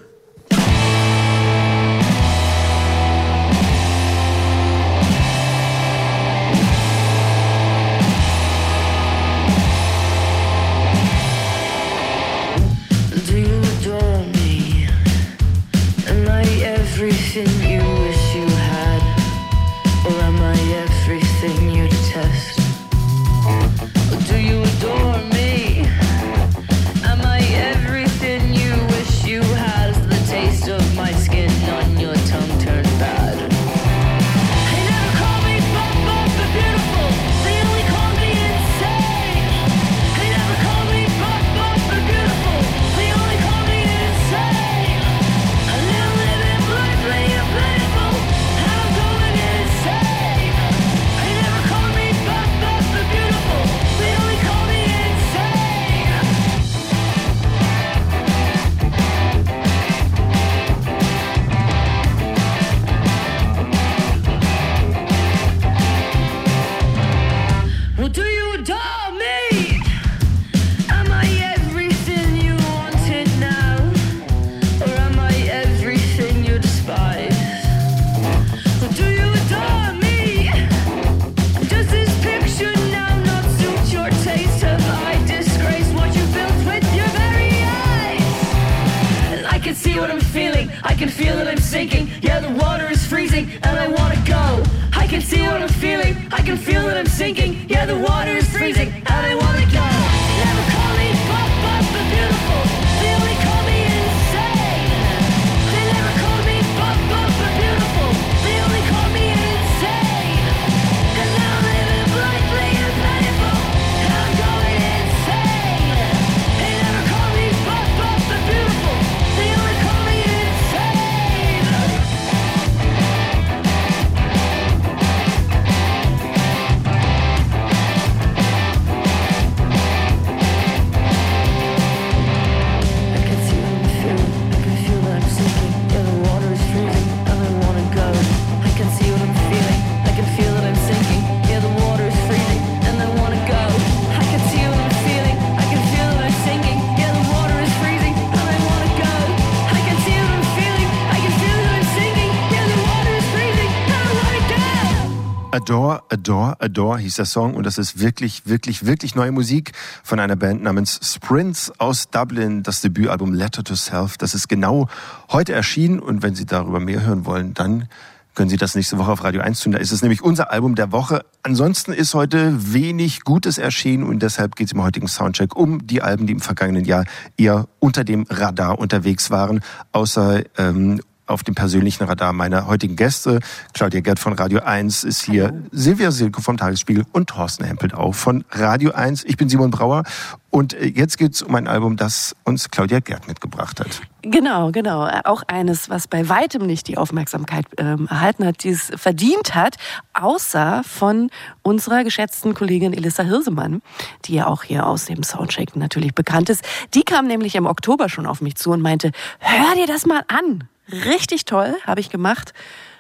Adore, Adore, Adore hieß der Song und das ist wirklich, wirklich, wirklich neue Musik von einer Band namens Sprints aus Dublin, das Debütalbum Letter to Self. Das ist genau heute erschienen und wenn Sie darüber mehr hören wollen, dann können Sie das nächste Woche auf Radio 1 tun. Da ist es nämlich unser Album der Woche. Ansonsten ist heute wenig Gutes erschienen und deshalb geht es im heutigen Soundcheck um die Alben, die im vergangenen Jahr eher unter dem Radar unterwegs waren, außer ähm, auf dem persönlichen Radar meiner heutigen Gäste. Claudia Gerd von Radio 1 ist hier, Silvia Silke vom Tagesspiegel und Thorsten Hempelt auch von Radio 1. Ich bin Simon Brauer und äh, jetzt geht's um ein Album, das uns Claudia Gerd mitgebracht hat. Genau, genau. Auch eines, was bei weitem nicht die Aufmerksamkeit ähm, erhalten hat, die es verdient hat, außer von unserer geschätzten Kollegin Elissa Hirsemann, die ja auch hier aus dem Soundcheck natürlich bekannt ist. Die kam nämlich im Oktober schon auf mich zu und meinte, hör dir das mal an. Richtig toll, habe ich gemacht,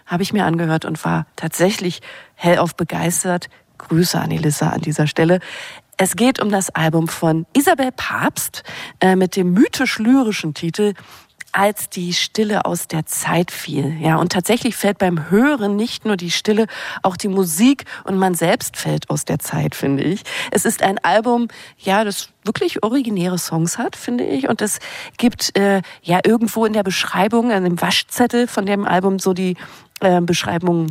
habe ich mir angehört und war tatsächlich hellauf begeistert. Grüße an Elissa an dieser Stelle. Es geht um das Album von Isabel Papst äh, mit dem mythisch-lyrischen Titel als die Stille aus der Zeit fiel. Ja, und tatsächlich fällt beim Hören nicht nur die Stille, auch die Musik und man selbst fällt aus der Zeit, finde ich. Es ist ein Album, ja, das wirklich originäre Songs hat, finde ich. Und es gibt äh, ja irgendwo in der Beschreibung, an dem Waschzettel von dem Album so die äh, Beschreibung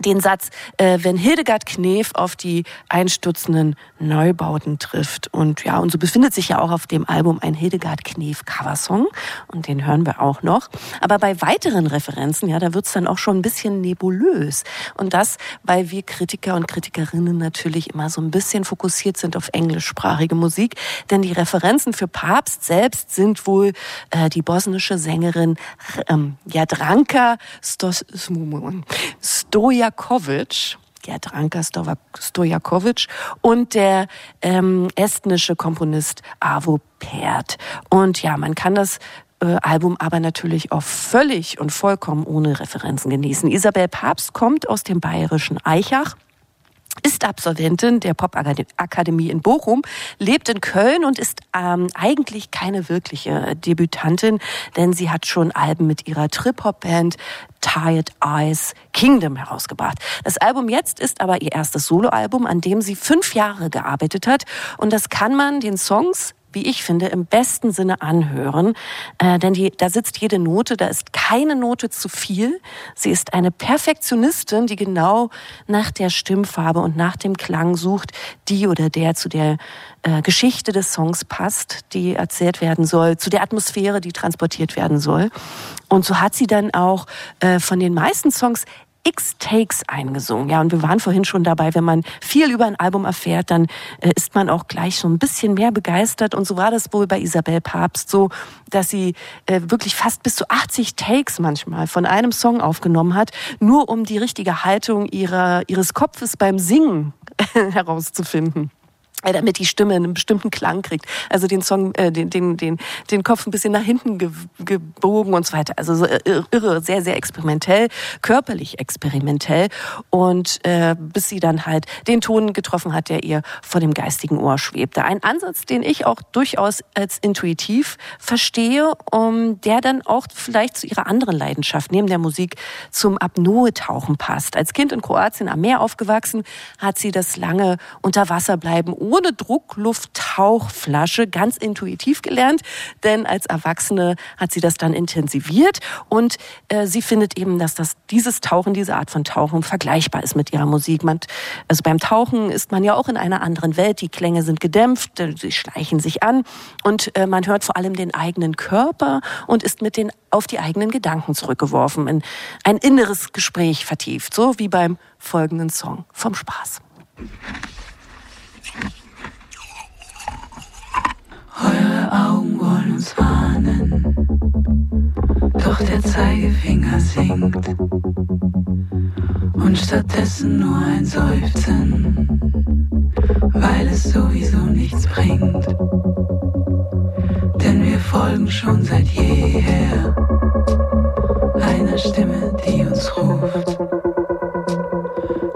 den Satz, äh, wenn Hildegard Knef auf die einstürzenden Neubauten trifft. Und ja, und so befindet sich ja auch auf dem Album ein Hildegard Knef Coversong. Und den hören wir auch noch. Aber bei weiteren Referenzen, ja, da wird's dann auch schon ein bisschen nebulös. Und das, weil wir Kritiker und Kritikerinnen natürlich immer so ein bisschen fokussiert sind auf englischsprachige Musik. Denn die Referenzen für Papst selbst sind wohl äh, die bosnische Sängerin ähm, Jadranka Stos Stojakovic. Jadranka Stova- Stojakovic und der ähm, estnische Komponist Avo Pärt. Und ja, man kann das äh, Album aber natürlich auch völlig und vollkommen ohne Referenzen genießen. Isabel Papst kommt aus dem bayerischen Eichach ist Absolventin der Popakademie in Bochum, lebt in Köln und ist ähm, eigentlich keine wirkliche Debütantin, denn sie hat schon Alben mit ihrer Trip-Hop-Band Tired Eyes Kingdom herausgebracht. Das Album jetzt ist aber ihr erstes Soloalbum, an dem sie fünf Jahre gearbeitet hat und das kann man den Songs wie ich finde, im besten Sinne anhören. Äh, denn die, da sitzt jede Note, da ist keine Note zu viel. Sie ist eine Perfektionistin, die genau nach der Stimmfarbe und nach dem Klang sucht, die oder der zu der äh, Geschichte des Songs passt, die erzählt werden soll, zu der Atmosphäre, die transportiert werden soll. Und so hat sie dann auch äh, von den meisten Songs x Takes eingesungen. Ja, und wir waren vorhin schon dabei, wenn man viel über ein Album erfährt, dann äh, ist man auch gleich so ein bisschen mehr begeistert. Und so war das wohl bei Isabel Papst so, dass sie äh, wirklich fast bis zu 80 Takes manchmal von einem Song aufgenommen hat, nur um die richtige Haltung ihrer, ihres Kopfes beim Singen [laughs] herauszufinden damit die Stimme einen bestimmten Klang kriegt. Also den Song, äh, den, den, den, den Kopf ein bisschen nach hinten ge gebogen und so weiter. Also so irre, sehr, sehr experimentell, körperlich experimentell. Und äh, bis sie dann halt den Ton getroffen hat, der ihr vor dem geistigen Ohr schwebte. Ein Ansatz, den ich auch durchaus als intuitiv verstehe, um, der dann auch vielleicht zu ihrer anderen Leidenschaft neben der Musik zum Apnoe-Tauchen passt. Als Kind in Kroatien am Meer aufgewachsen, hat sie das lange Unterwasserbleiben ohne Drucklufttauchflasche ganz intuitiv gelernt, denn als Erwachsene hat sie das dann intensiviert und äh, sie findet eben, dass das dieses Tauchen, diese Art von Tauchen vergleichbar ist mit ihrer Musik. Man, also beim Tauchen ist man ja auch in einer anderen Welt, die Klänge sind gedämpft, äh, sie schleichen sich an und äh, man hört vor allem den eigenen Körper und ist mit den auf die eigenen Gedanken zurückgeworfen, in ein inneres Gespräch vertieft, so wie beim folgenden Song vom Spaß. Uns warnen, doch der Zeigefinger sinkt und stattdessen nur ein Seufzen, weil es sowieso nichts bringt. Denn wir folgen schon seit jeher einer Stimme, die uns ruft.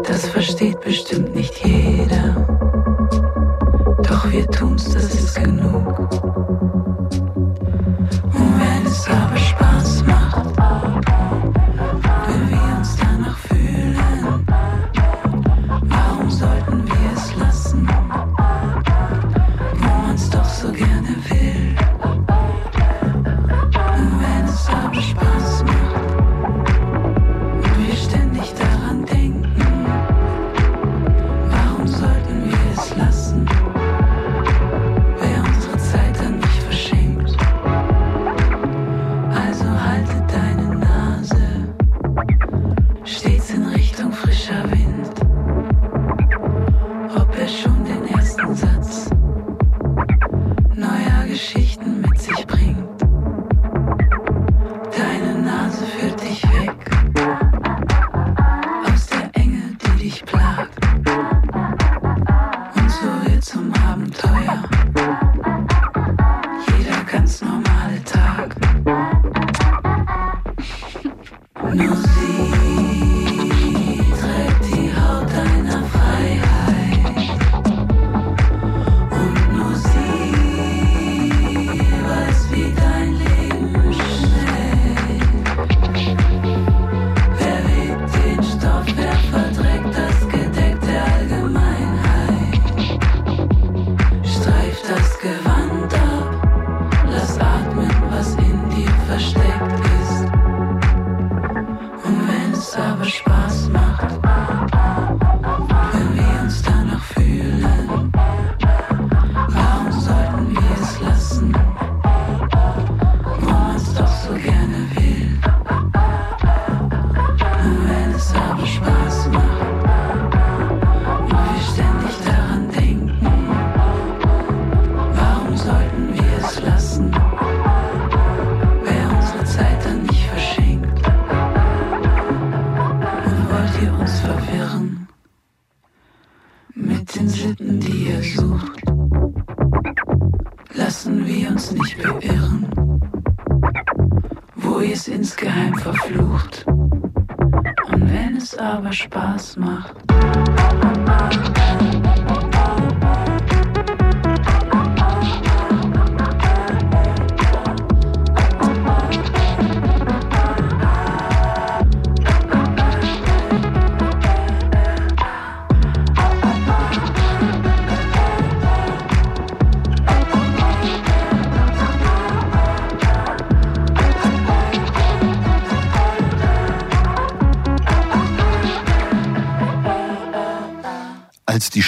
Das versteht bestimmt aber Spaß macht,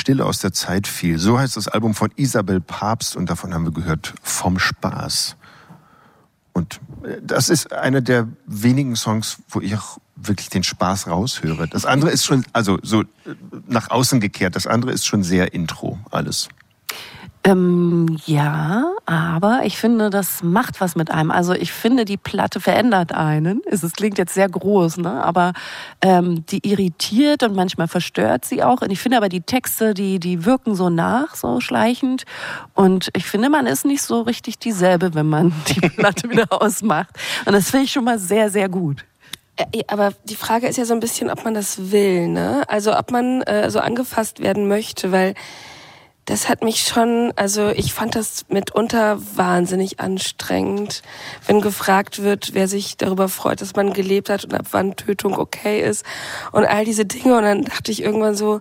Stille aus der Zeit fiel. So heißt das Album von Isabel Papst und davon haben wir gehört vom Spaß. Und äh, das ist einer der wenigen Songs, wo ich auch wirklich den Spaß raushöre. Das andere ist schon, also so äh, nach außen gekehrt, das andere ist schon sehr Intro, alles. Ähm, ja, aber ich finde, das macht was mit einem. Also ich finde, die Platte verändert einen. Es klingt jetzt sehr groß, ne? aber ähm, die irritiert und manchmal verstört sie auch. Und ich finde aber die Texte, die, die wirken so nach, so schleichend. Und ich finde, man ist nicht so richtig dieselbe, wenn man [laughs] die Platte wieder ausmacht. Und das finde ich schon mal sehr, sehr gut. Aber die Frage ist ja so ein bisschen, ob man das will, ne? Also ob man äh, so angefasst werden möchte, weil das hat mich schon, also ich fand das mitunter wahnsinnig anstrengend, wenn gefragt wird, wer sich darüber freut, dass man gelebt hat und ab wann Tötung okay ist und all diese Dinge. Und dann dachte ich irgendwann so,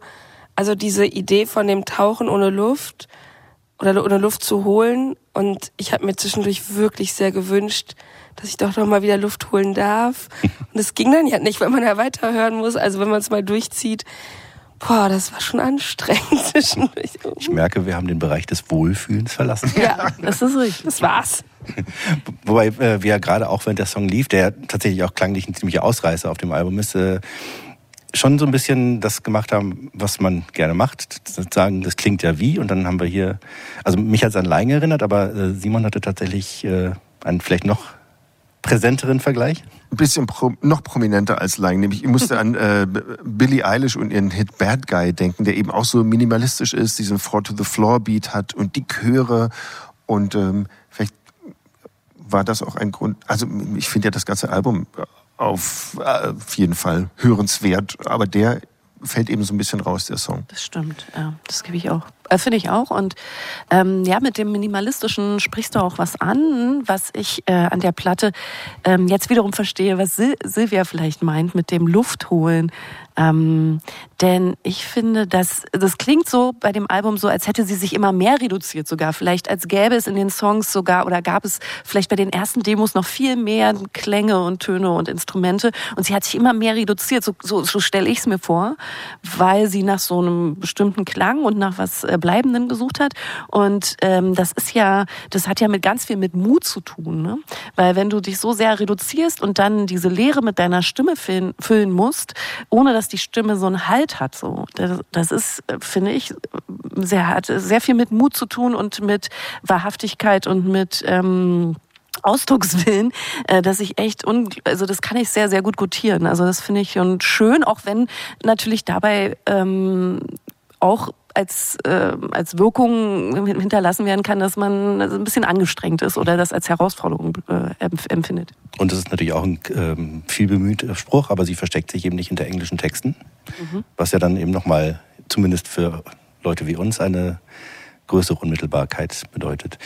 Also diese Idee von dem Tauchen ohne Luft oder ohne Luft zu holen. Und ich habe mir zwischendurch wirklich sehr gewünscht, dass ich doch noch mal wieder Luft holen darf. [laughs] Und es ging dann ja nicht, weil man ja weiterhören muss. Also wenn man es mal durchzieht, boah, das war schon anstrengend [laughs] zwischendurch. Ich merke, wir haben den Bereich des Wohlfühlens verlassen. Ja, das ist richtig. Das war's. [laughs] Wobei äh, wir ja gerade auch, während der Song lief, der ja tatsächlich auch klanglich ein ziemlicher Ausreißer auf dem Album ist, äh, schon so ein bisschen das gemacht haben, was man gerne macht. Sagen, das klingt ja wie. Und dann haben wir hier, also mich hat es an Laien erinnert, aber äh, Simon hatte tatsächlich äh, einen vielleicht noch präsenteren Vergleich. Ein bisschen pro, noch prominenter als Lang. Nämlich, ich musste an äh, Billie Eilish und ihren Hit Bad Guy denken, der eben auch so minimalistisch ist, diesen Four to the Floor Beat hat und die Chöre. Und ähm, vielleicht war das auch ein Grund. Also ich finde ja das ganze Album auf, äh, auf jeden Fall hörenswert, aber der fällt eben so ein bisschen raus, der Song. Das stimmt, ja, das gebe ich auch. Äh, Finde ich auch. Und ähm, ja, mit dem Minimalistischen sprichst du auch was an, was ich äh, an der Platte ähm, jetzt wiederum verstehe, was Sil Silvia vielleicht meint mit dem Luftholen. Ähm, denn ich finde, dass das klingt so bei dem Album so, als hätte sie sich immer mehr reduziert sogar. Vielleicht als gäbe es in den Songs sogar oder gab es vielleicht bei den ersten Demos noch viel mehr Klänge und Töne und Instrumente. Und sie hat sich immer mehr reduziert. So, so, so stelle ich es mir vor, weil sie nach so einem bestimmten Klang und nach was äh, Bleibenden gesucht hat. Und ähm, das ist ja, das hat ja mit ganz viel mit Mut zu tun. Ne? Weil wenn du dich so sehr reduzierst und dann diese Leere mit deiner Stimme füllen, füllen musst, ohne dass die Stimme so einen Halt hat, so das, das ist, äh, finde ich, sehr hat sehr viel mit Mut zu tun und mit Wahrhaftigkeit und mit ähm, Ausdruckswillen, äh, dass ich echt, un also das kann ich sehr, sehr gut gutieren. Also das finde ich und schön, auch wenn natürlich dabei ähm, auch als, äh, als Wirkung hinterlassen werden kann, dass man ein bisschen angestrengt ist oder das als Herausforderung äh, empfindet. Und das ist natürlich auch ein ähm, viel bemühter Spruch, aber sie versteckt sich eben nicht hinter englischen Texten, mhm. was ja dann eben nochmal, zumindest für Leute wie uns, eine größere Unmittelbarkeit bedeutet.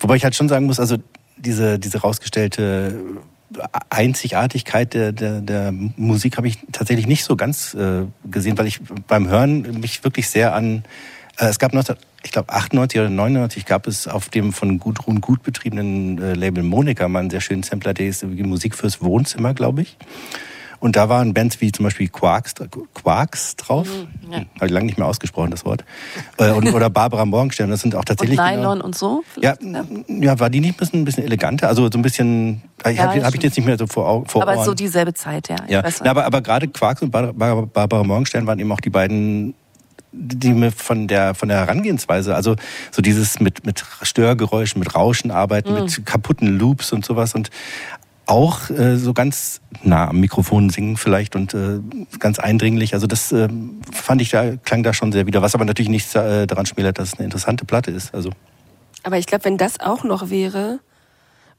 Wobei ich halt schon sagen muss, also diese, diese rausgestellte Einzigartigkeit der, der, der Musik habe ich tatsächlich nicht so ganz äh, gesehen, weil ich beim Hören mich wirklich sehr an äh, es gab 19, ich glaube 98 oder 99 gab es auf dem von Gudrun gut betriebenen äh, Label Monika mal einen sehr schönen Sampler, der ist Musik fürs Wohnzimmer, glaube ich. Und da waren Bands wie zum Beispiel Quarks, Quarks drauf. Mhm, ja. Habe ich lange nicht mehr ausgesprochen, das Wort. Äh, und, oder Barbara Morgenstern. Das sind auch tatsächlich. Und Nylon genau, und so? Ja, ja, war die nicht ein bisschen, ein bisschen eleganter? Also so ein bisschen. Ich ja, habe hab ich jetzt nicht mehr so vor, vor Aber Ohren. so dieselbe Zeit, ja. ja. ja aber, aber gerade Quarks und Barbara, Barbara Morgenstern waren eben auch die beiden die mir von der von der Herangehensweise, also so dieses mit mit Störgeräuschen, mit Rauschen arbeiten, mhm. mit kaputten Loops und sowas und auch äh, so ganz nah am Mikrofon singen vielleicht und äh, ganz eindringlich. Also das äh, fand ich da klang da schon sehr wieder. Was aber natürlich nichts äh, daran schmälert, dass es eine interessante Platte ist. Also. Aber ich glaube, wenn das auch noch wäre,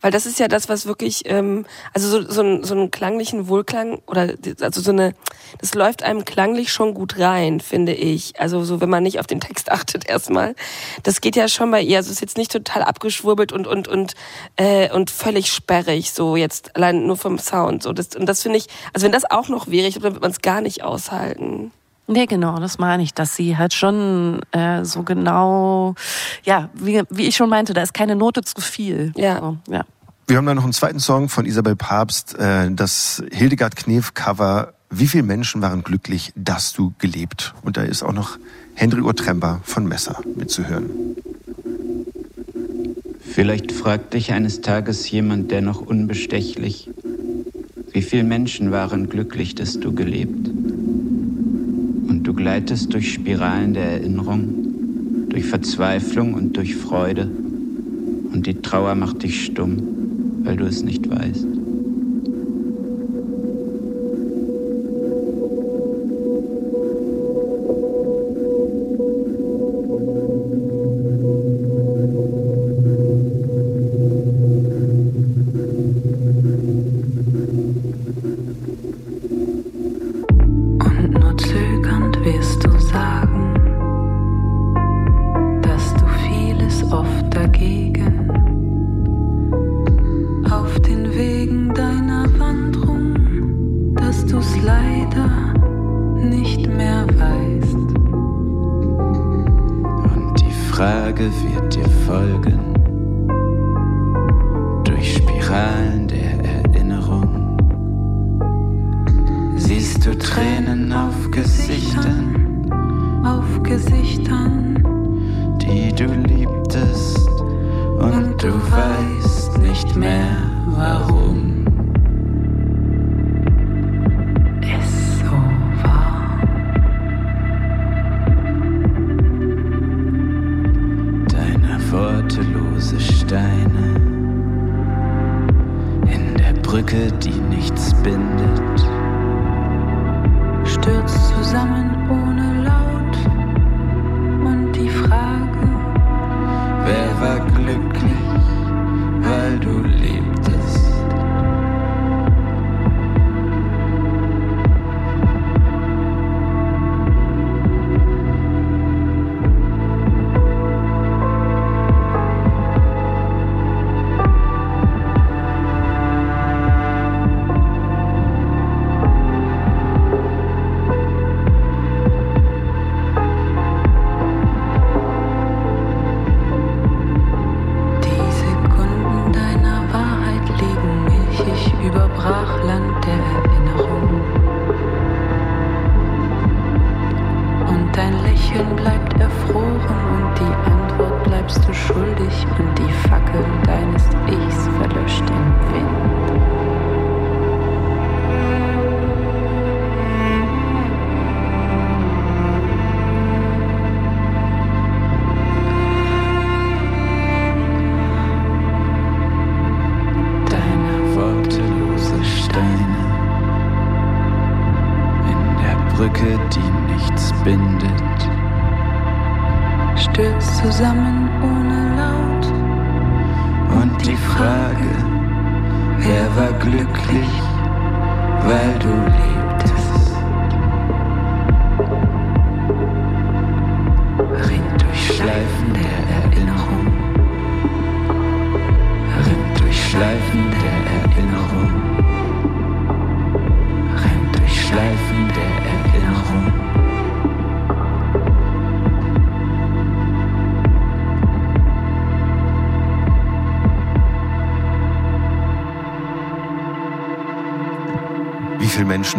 weil das ist ja das, was wirklich, ähm, also so, so, ein, so einen klanglichen Wohlklang oder also so eine, das läuft einem klanglich schon gut rein, finde ich. Also so, wenn man nicht auf den Text [laughs] achtet erstmal. Das geht ja schon bei ihr. Also ist jetzt nicht total abgeschwurbelt und und und äh, und völlig sperrig, so jetzt allein nur vom Sound. So das, und das finde ich, also wenn das auch noch wäre, ich glaube, dann wird man es gar nicht aushalten. Nee, genau, das meine ich, dass sie halt schon äh, so genau, ja, wie, wie ich schon meinte, da ist keine Note zu viel. Ja. So, ja. Wir haben da noch einen zweiten Song von Isabel Papst, äh, das Hildegard Knef Cover. Wie viele Menschen waren glücklich, dass du gelebt? Und da ist auch noch Henry Otremba von Messer mitzuhören. Vielleicht fragt dich eines Tages jemand, der noch unbestechlich, wie viele Menschen waren glücklich, dass du gelebt? Du gleitest durch Spiralen der Erinnerung, durch Verzweiflung und durch Freude. Und die Trauer macht dich stumm, weil du es nicht weißt.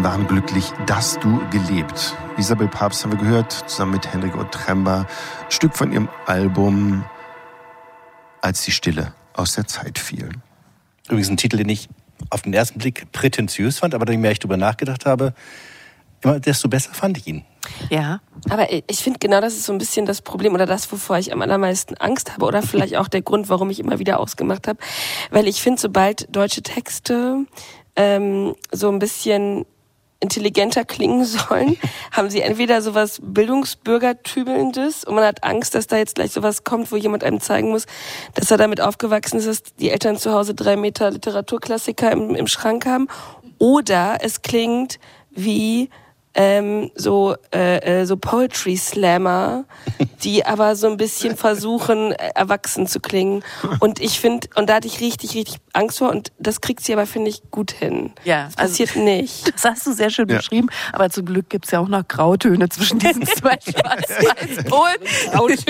Menschen waren glücklich, dass du gelebt? Isabel Papst haben wir gehört, zusammen mit Henrik Otremba. Ein Stück von ihrem Album Als die Stille aus der Zeit fiel. Übrigens ein Titel, den ich auf den ersten Blick prätentiös fand, aber je mehr ich darüber nachgedacht habe, immer desto besser fand ich ihn. Ja. Aber ich finde genau das ist so ein bisschen das Problem oder das, wovor ich am allermeisten Angst habe oder vielleicht auch der Grund, warum ich immer wieder ausgemacht habe. Weil ich finde, sobald deutsche Texte ähm, so ein bisschen intelligenter klingen [laughs] sollen, haben sie entweder sowas Bildungsbürgertübelndes und man hat Angst, dass da jetzt gleich sowas kommt, wo jemand einem zeigen muss, dass er damit aufgewachsen ist, dass die Eltern zu Hause drei Meter Literaturklassiker im, im Schrank haben. Oder es klingt wie ähm, so äh, äh, so Poetry Slammer, [laughs] die aber so ein bisschen versuchen äh, erwachsen zu klingen. Und ich finde, und da hatte ich richtig, richtig Angst vor. Und das kriegt sie aber finde ich gut hin. Ja, das passiert nicht. [laughs] Das hast du sehr schön Ja. beschrieben, aber zum Glück gibt's ja auch noch Grautöne zwischen diesen zwei [laughs] Schwarz-Weiß-Polen. Und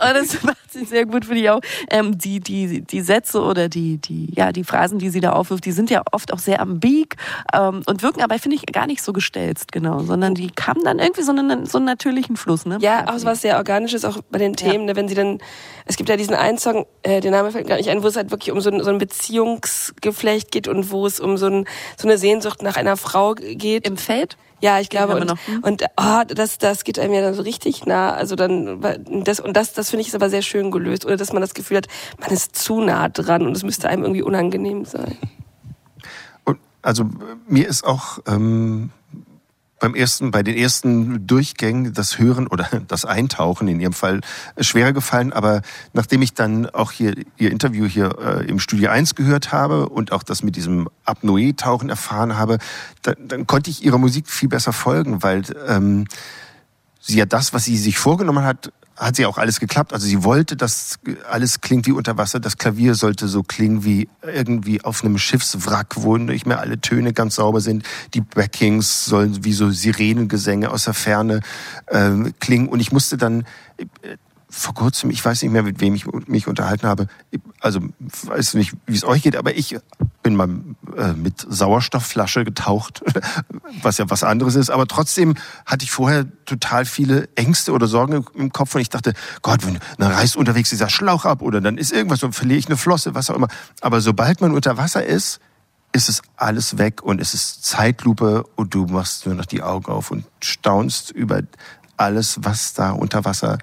das macht sie sehr gut, finde ich auch. Ähm, die, die, die Sätze oder die, die, ja, die Phrasen, die sie da aufwirft, die sind ja oft auch sehr ambig ähm, und wirken aber, finde ich, gar nicht so gestelzt, genau, sondern die haben dann irgendwie so einen, so einen natürlichen Fluss. Ne? Ja, auch so was sehr Organisches, auch bei den Themen, ne, wenn sie dann, es gibt ja diesen einen Song, äh, der Name fällt gar nicht ein, wo es halt wirklich um so ein, so ein Beziehungsgeflecht geht und wo es um so, ein, so eine Sehnsucht nach einer Frau geht. Im Feld? Ja, ich glaube, und, hm? und oh, das, das geht einem ja dann so richtig nah. Also dann, das, und das, das finde ich ist aber sehr schön gelöst. Oder dass man das Gefühl hat, man ist zu nah dran und es müsste einem irgendwie unangenehm sein. Und also mir ist auch ähm, beim ersten, bei den ersten Durchgängen das Hören oder [laughs] das Eintauchen in Ihrem Fall äh, schwerer gefallen. Aber nachdem ich dann auch hier Ihr Interview hier äh, im Studio 1 gehört habe und auch das mit diesem Apnoe-Tauchen erfahren habe, dann, dann konnte ich Ihrer Musik viel besser folgen, weil ähm, sie ja das, was sie sich vorgenommen hat, hat sie auch alles geklappt. Also sie wollte, dass alles klingt wie unter Wasser. Das Klavier sollte so klingen wie irgendwie auf einem Schiffswrack, wo nicht mehr alle Töne ganz sauber sind. Die Backings sollen wie so Sirenengesänge aus der Ferne ähm, klingen. Und ich musste dann äh, vor kurzem, ich weiß nicht mehr, mit wem ich mich unterhalten habe, also weiß nicht, wie es euch geht, aber ich bin mal äh, mit Sauerstoffflasche getaucht, [laughs] was ja was anderes ist, aber trotzdem hatte ich vorher total viele Ängste oder Sorgen im Kopf und ich dachte, Gott, wenn, dann reißt unterwegs dieser Schlauch ab oder dann ist irgendwas und verliere ich eine Flosse, was auch immer. Aber sobald man unter Wasser ist, ist es alles weg und es ist Zeitlupe und du machst nur noch die Augen auf und staunst über alles, was da unter Wasser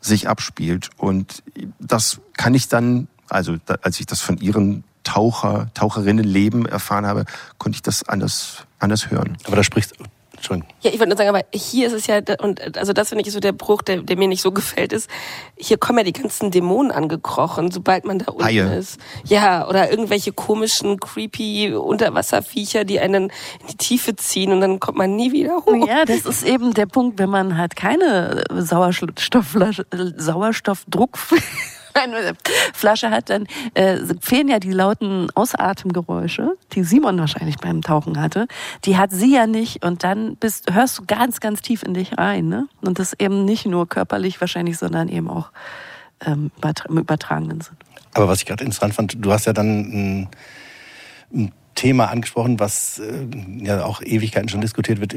sich abspielt. Und das kann ich dann, also als ich das von ihren Taucher, Taucherinnenleben erfahren habe, konnte ich das anders, anders hören. Aber da sprichst Entschuldigung. Ja, ich wollte nur sagen, aber hier ist es ja, und also das finde ich so der Bruch, der, der mir nicht so gefällt, ist, hier kommen ja die ganzen Dämonen angekrochen, sobald man da unten Haie. ist. Ja, oder irgendwelche komischen, creepy Unterwasserviecher, die einen in die Tiefe ziehen und dann kommt man nie wieder hoch. Ja, das ist eben der Punkt, wenn man halt keine Sauerstoffflasche, Sauerstoffdruck [laughs] eine Flasche hat, dann äh, fehlen ja die lauten Ausatemgeräusche, die Simon wahrscheinlich beim Tauchen hatte. Die hat sie ja nicht und dann bist, hörst du ganz, ganz tief in dich rein. Ne? Und das eben nicht nur körperlich wahrscheinlich, sondern eben auch ähm, im übertragenen Sinn. Aber was ich gerade interessant fand, du hast ja dann ein, ein Thema angesprochen, was äh, ja auch Ewigkeiten schon diskutiert wird.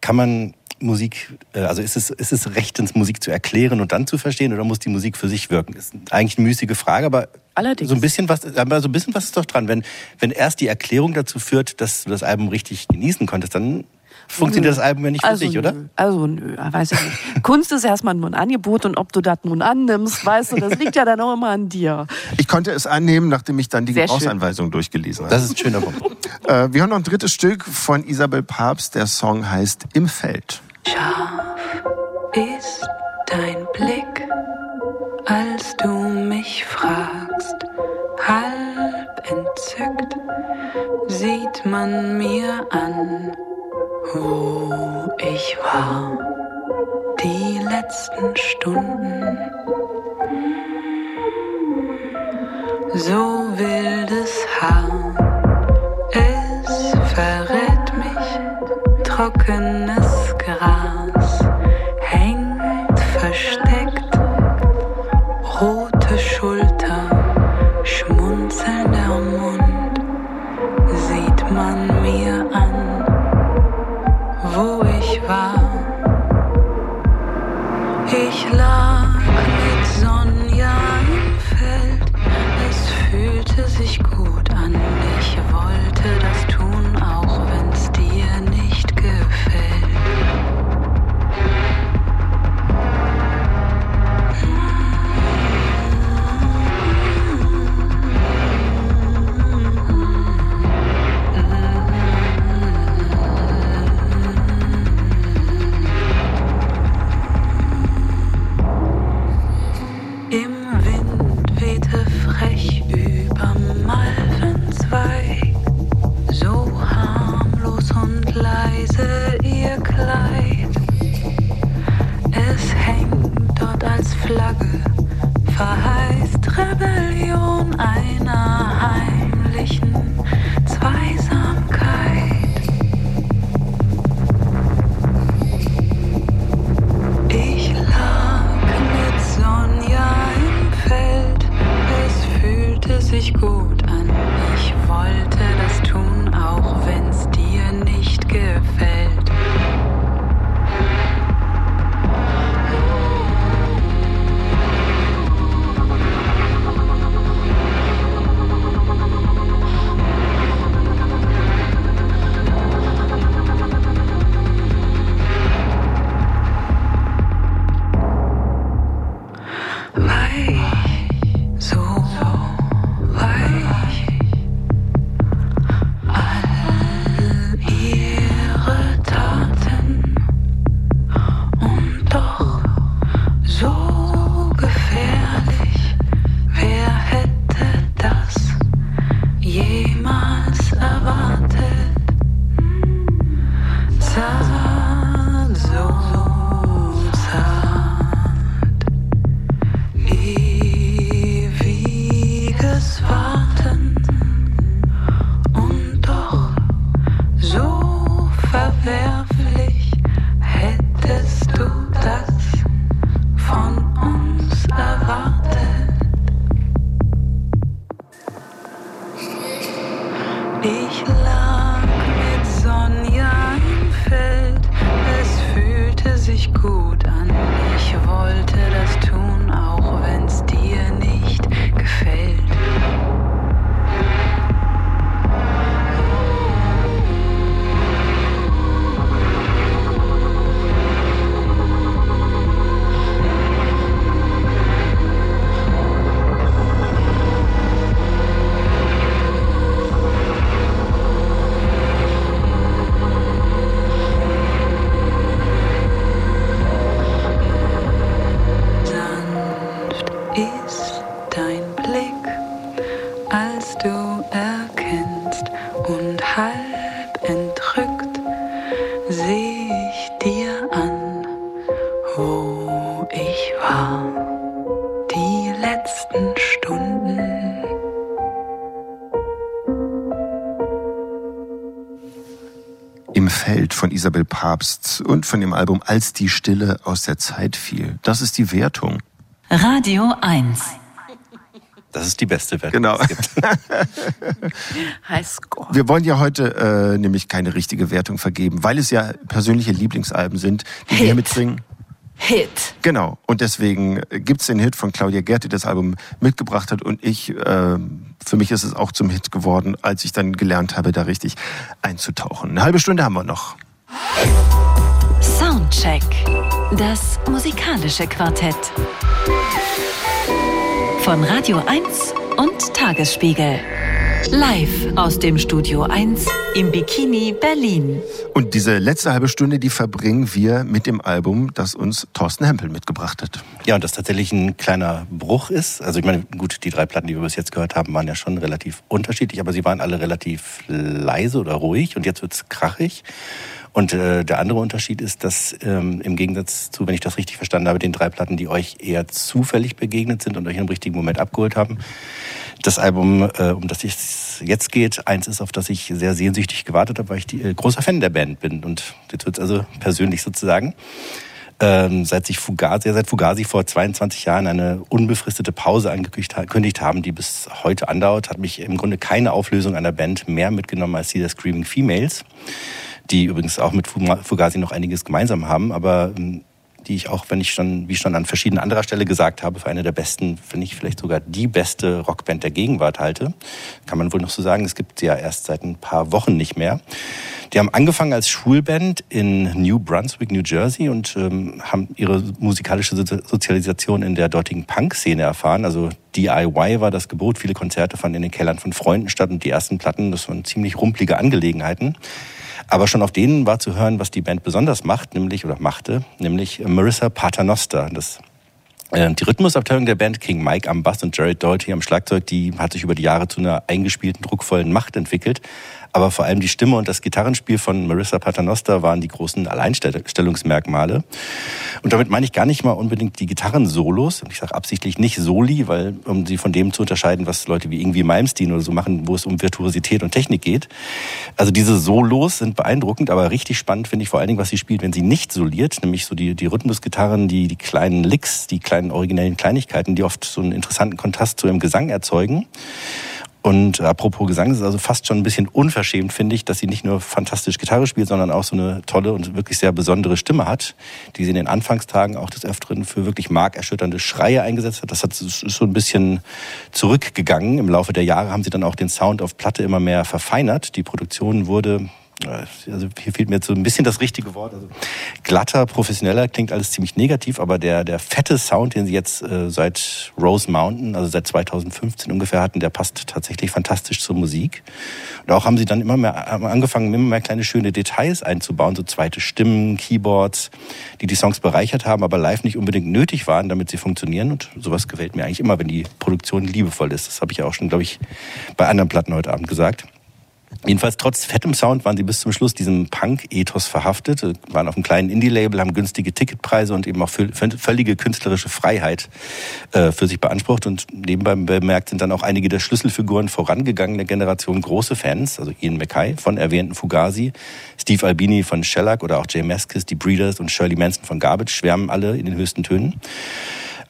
Kann man Musik, äh, also ist es, ist es rechtens, Musik zu erklären und dann zu verstehen oder muss die Musik für sich wirken? Ist eigentlich eine müßige Frage, aber Allerdings. so ein bisschen was, aber so ein bisschen was ist doch dran. Wenn, wenn erst die Erklärung dazu führt, dass du das Album richtig genießen konntest, dann funktioniert das Album ja nicht für also, dich, oder? Nö. Also nö, weiß ich nicht. Kunst ist erstmal nur ein Angebot und ob du das nun annimmst, weißt du, das liegt ja dann auch immer an dir. Ich konnte es annehmen, nachdem ich dann die. Gebrauchsanweisung durchgelesen habe. Das ist ein schöner Punkt. [laughs] Äh, wir hören noch ein drittes Stück von Isabel Papst. Der Song heißt Im Feld. Scharf ist dein Blick, als du mich fragst. Halb entzückt sieht man mir an, wo ich war. Die letzten Stunden. So wildes Haar, es verrät mich trockenes Gras Und von dem Album Als die Stille aus der Zeit fiel. Das ist die Wertung. Radio 1. Das ist die beste Wertung. Genau. die es gibt. [laughs] Highscore. Wir wollen ja heute äh, nämlich keine richtige Wertung vergeben, weil es ja persönliche Lieblingsalben sind, die wir Hit. mitbringen. Hit. Genau. Und deswegen gibt's den Hit von Claudia Gerd, die das Album mitgebracht hat. Und ich, äh, für mich ist es auch zum Hit geworden, als ich dann gelernt habe, da richtig einzutauchen. Eine halbe Stunde haben wir noch. Soundcheck. Das musikalische Quartett. Von Radio 1 und Tagesspiegel. Live aus dem Studio 1 im Bikini Berlin. Und diese letzte halbe Stunde, die verbringen wir mit dem Album, das uns Thorsten Hempel mitgebracht hat. Ja, und das tatsächlich ein kleiner Bruch ist. Also ich meine, gut, die drei Platten, die wir bis jetzt gehört haben, waren ja schon relativ unterschiedlich, aber sie waren alle relativ leise oder ruhig und jetzt wird's krachig. Und äh, der andere Unterschied ist, dass ähm, im Gegensatz zu, wenn ich das richtig verstanden habe, den drei Platten, die euch eher zufällig begegnet sind und euch im richtigen Moment abgeholt haben, das Album, äh, um das es jetzt geht, eins ist, auf das ich sehr sehnsüchtig gewartet habe, weil ich die, äh, großer Fan der Band bin. Und jetzt wird's also persönlich sozusagen. Ähm, seit sich Fugazi, seit Fugazi vor 22 Jahren eine unbefristete Pause angekündigt ha- gekündigt haben, die bis heute andauert, hat mich im Grunde keine Auflösung einer Band mehr mitgenommen als die der Screaming Females, die übrigens auch mit Fugazi noch einiges gemeinsam haben, aber ähm, die ich auch, wenn ich schon, wie schon an verschiedenen anderer Stelle gesagt habe, für eine der besten, wenn nicht vielleicht sogar die beste Rockband der Gegenwart halte. Kann man wohl noch so sagen. Es gibt sie ja erst seit ein paar Wochen nicht mehr. Die haben angefangen als Schulband in New Brunswick, New Jersey und ähm, haben ihre musikalische So- Sozialisation in der dortigen Punk-Szene erfahren. Also DIY war das Gebot. Viele Konzerte fanden in den Kellern von Freunden statt und die ersten Platten, das waren ziemlich rumpelige Angelegenheiten. Aber schon auf denen war zu hören, was die Band besonders macht, nämlich oder machte, nämlich Marissa Paternoster. Das äh, die Rhythmusabteilung der Band King Mike am Bass und Jared Doherty am Schlagzeug, die hat sich über die Jahre zu einer eingespielten, druckvollen Macht entwickelt. Aber vor allem die Stimme und das Gitarrenspiel von Marissa Paternoster waren die großen Alleinstellungsmerkmale. Und damit meine ich gar nicht mal unbedingt die Gitarrensolos. Ich sage absichtlich nicht Soli, weil um sie von dem zu unterscheiden, was Leute wie irgendwie Malmsteen oder so machen, wo es um Virtuosität und Technik geht. Also diese Solos sind beeindruckend, aber richtig spannend finde ich vor allen Dingen, was sie spielt, wenn sie nicht soliert, nämlich so die, die Rhythmusgitarren, die, die kleinen Licks, die kleinen originellen Kleinigkeiten, die oft so einen interessanten Kontrast zu ihrem Gesang erzeugen. Und apropos Gesang, es ist also fast schon ein bisschen unverschämt, finde ich, dass sie nicht nur fantastisch Gitarre spielt, sondern auch so eine tolle und wirklich sehr besondere Stimme hat, die sie in den Anfangstagen auch des Öfteren für wirklich markerschütternde Schreie eingesetzt hat. Das hat so ein bisschen zurückgegangen. Im Laufe der Jahre haben sie dann auch den Sound auf Platte immer mehr verfeinert. Die Produktion wurde also hier fehlt mir jetzt so ein bisschen das richtige Wort. Also glatter, professioneller klingt alles ziemlich negativ, aber der, der fette Sound, den sie jetzt äh, seit Rose Mountain, also seit 2015 ungefähr hatten, der passt tatsächlich fantastisch zur Musik. Und auch haben sie dann immer mehr angefangen, immer mehr kleine schöne Details einzubauen, so zweite Stimmen, Keyboards, die die Songs bereichert haben, aber live nicht unbedingt nötig waren, damit sie funktionieren. Und sowas gefällt mir eigentlich immer, wenn die Produktion liebevoll ist. Das habe ich ja auch schon, glaube ich, bei anderen Platten heute Abend gesagt. Jedenfalls trotz fettem Sound waren sie bis zum Schluss diesem Punk-Ethos verhaftet, äh, waren auf einem kleinen Indie-Label, haben günstige Ticketpreise und eben auch völlige künstlerische Freiheit äh, für sich beansprucht. Und nebenbei bemerkt sind dann auch einige der Schlüsselfiguren vorangegangener Generation große Fans, also Ian Mackay von erwähnten Fugazi, Steve Albini von Shellac oder auch Jay Maskis, die Breeders und Shirley Manson von Garbage schwärmen alle in den höchsten Tönen.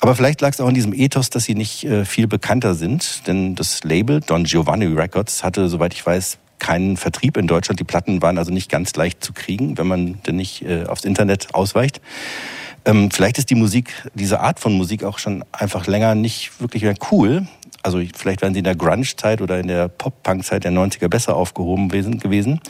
Aber vielleicht lag es auch in diesem Ethos, dass sie nicht äh, viel bekannter sind, denn das Label Don Giovanni Records hatte, soweit ich weiß, keinen Vertrieb in Deutschland. Die Platten waren also nicht ganz leicht zu kriegen, wenn man denn nicht äh, aufs Internet ausweicht. Ähm, vielleicht ist die Musik, diese Art von Musik auch schon einfach länger nicht wirklich mehr cool. Also vielleicht wären sie in der Grunge-Zeit oder in der Pop-Punk-Zeit der 90er besser aufgehoben gewesen.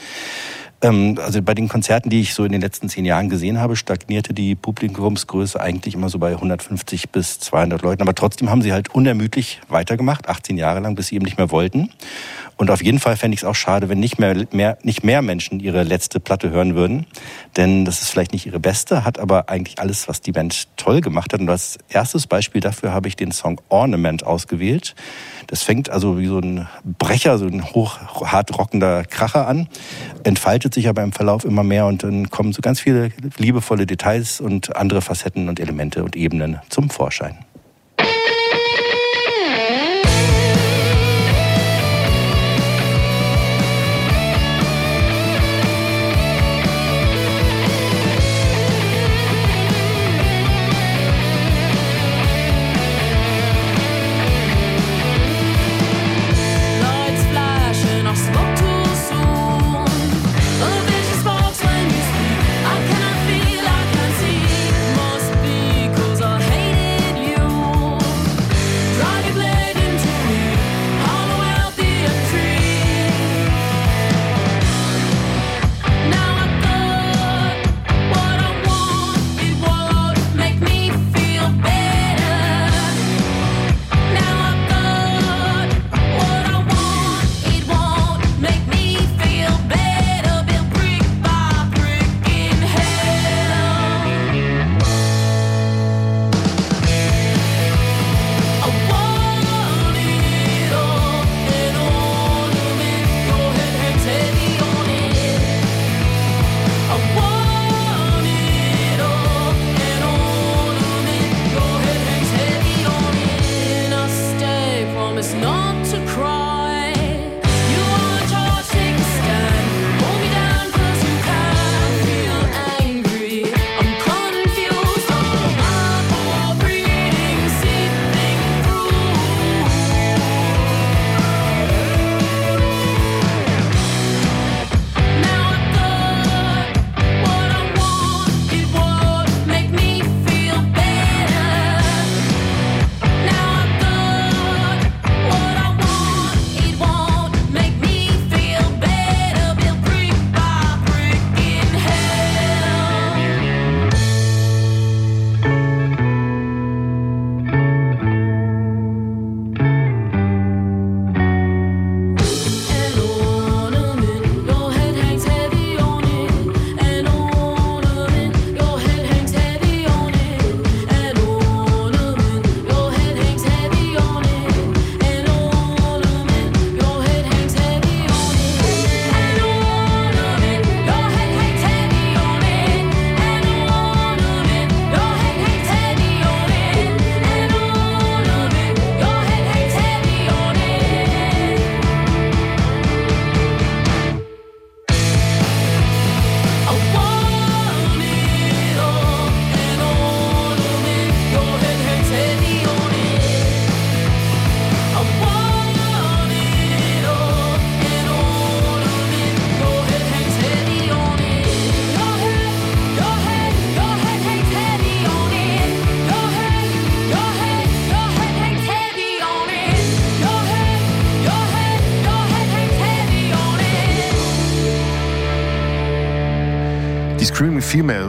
Ähm, also bei den Konzerten, die ich so in den letzten zehn Jahren gesehen habe, stagnierte die Publikumsgröße eigentlich immer so bei 150 bis 200 Leuten. Aber trotzdem haben sie halt unermüdlich weitergemacht, 18 Jahre lang, bis sie eben nicht mehr wollten. Und auf jeden Fall fände ich es auch schade, wenn nicht mehr, mehr, nicht mehr Menschen ihre letzte Platte hören würden. Denn das ist vielleicht nicht ihre beste, hat aber eigentlich alles, was die Band toll gemacht hat. Und als erstes Beispiel dafür habe ich den Song Ornament ausgewählt. Das fängt also wie so ein Brecher, so ein hoch, hart rockender Kracher an, entfaltet sich aber im Verlauf immer mehr und dann kommen so ganz viele liebevolle Details und andere Facetten und Elemente und Ebenen zum Vorschein.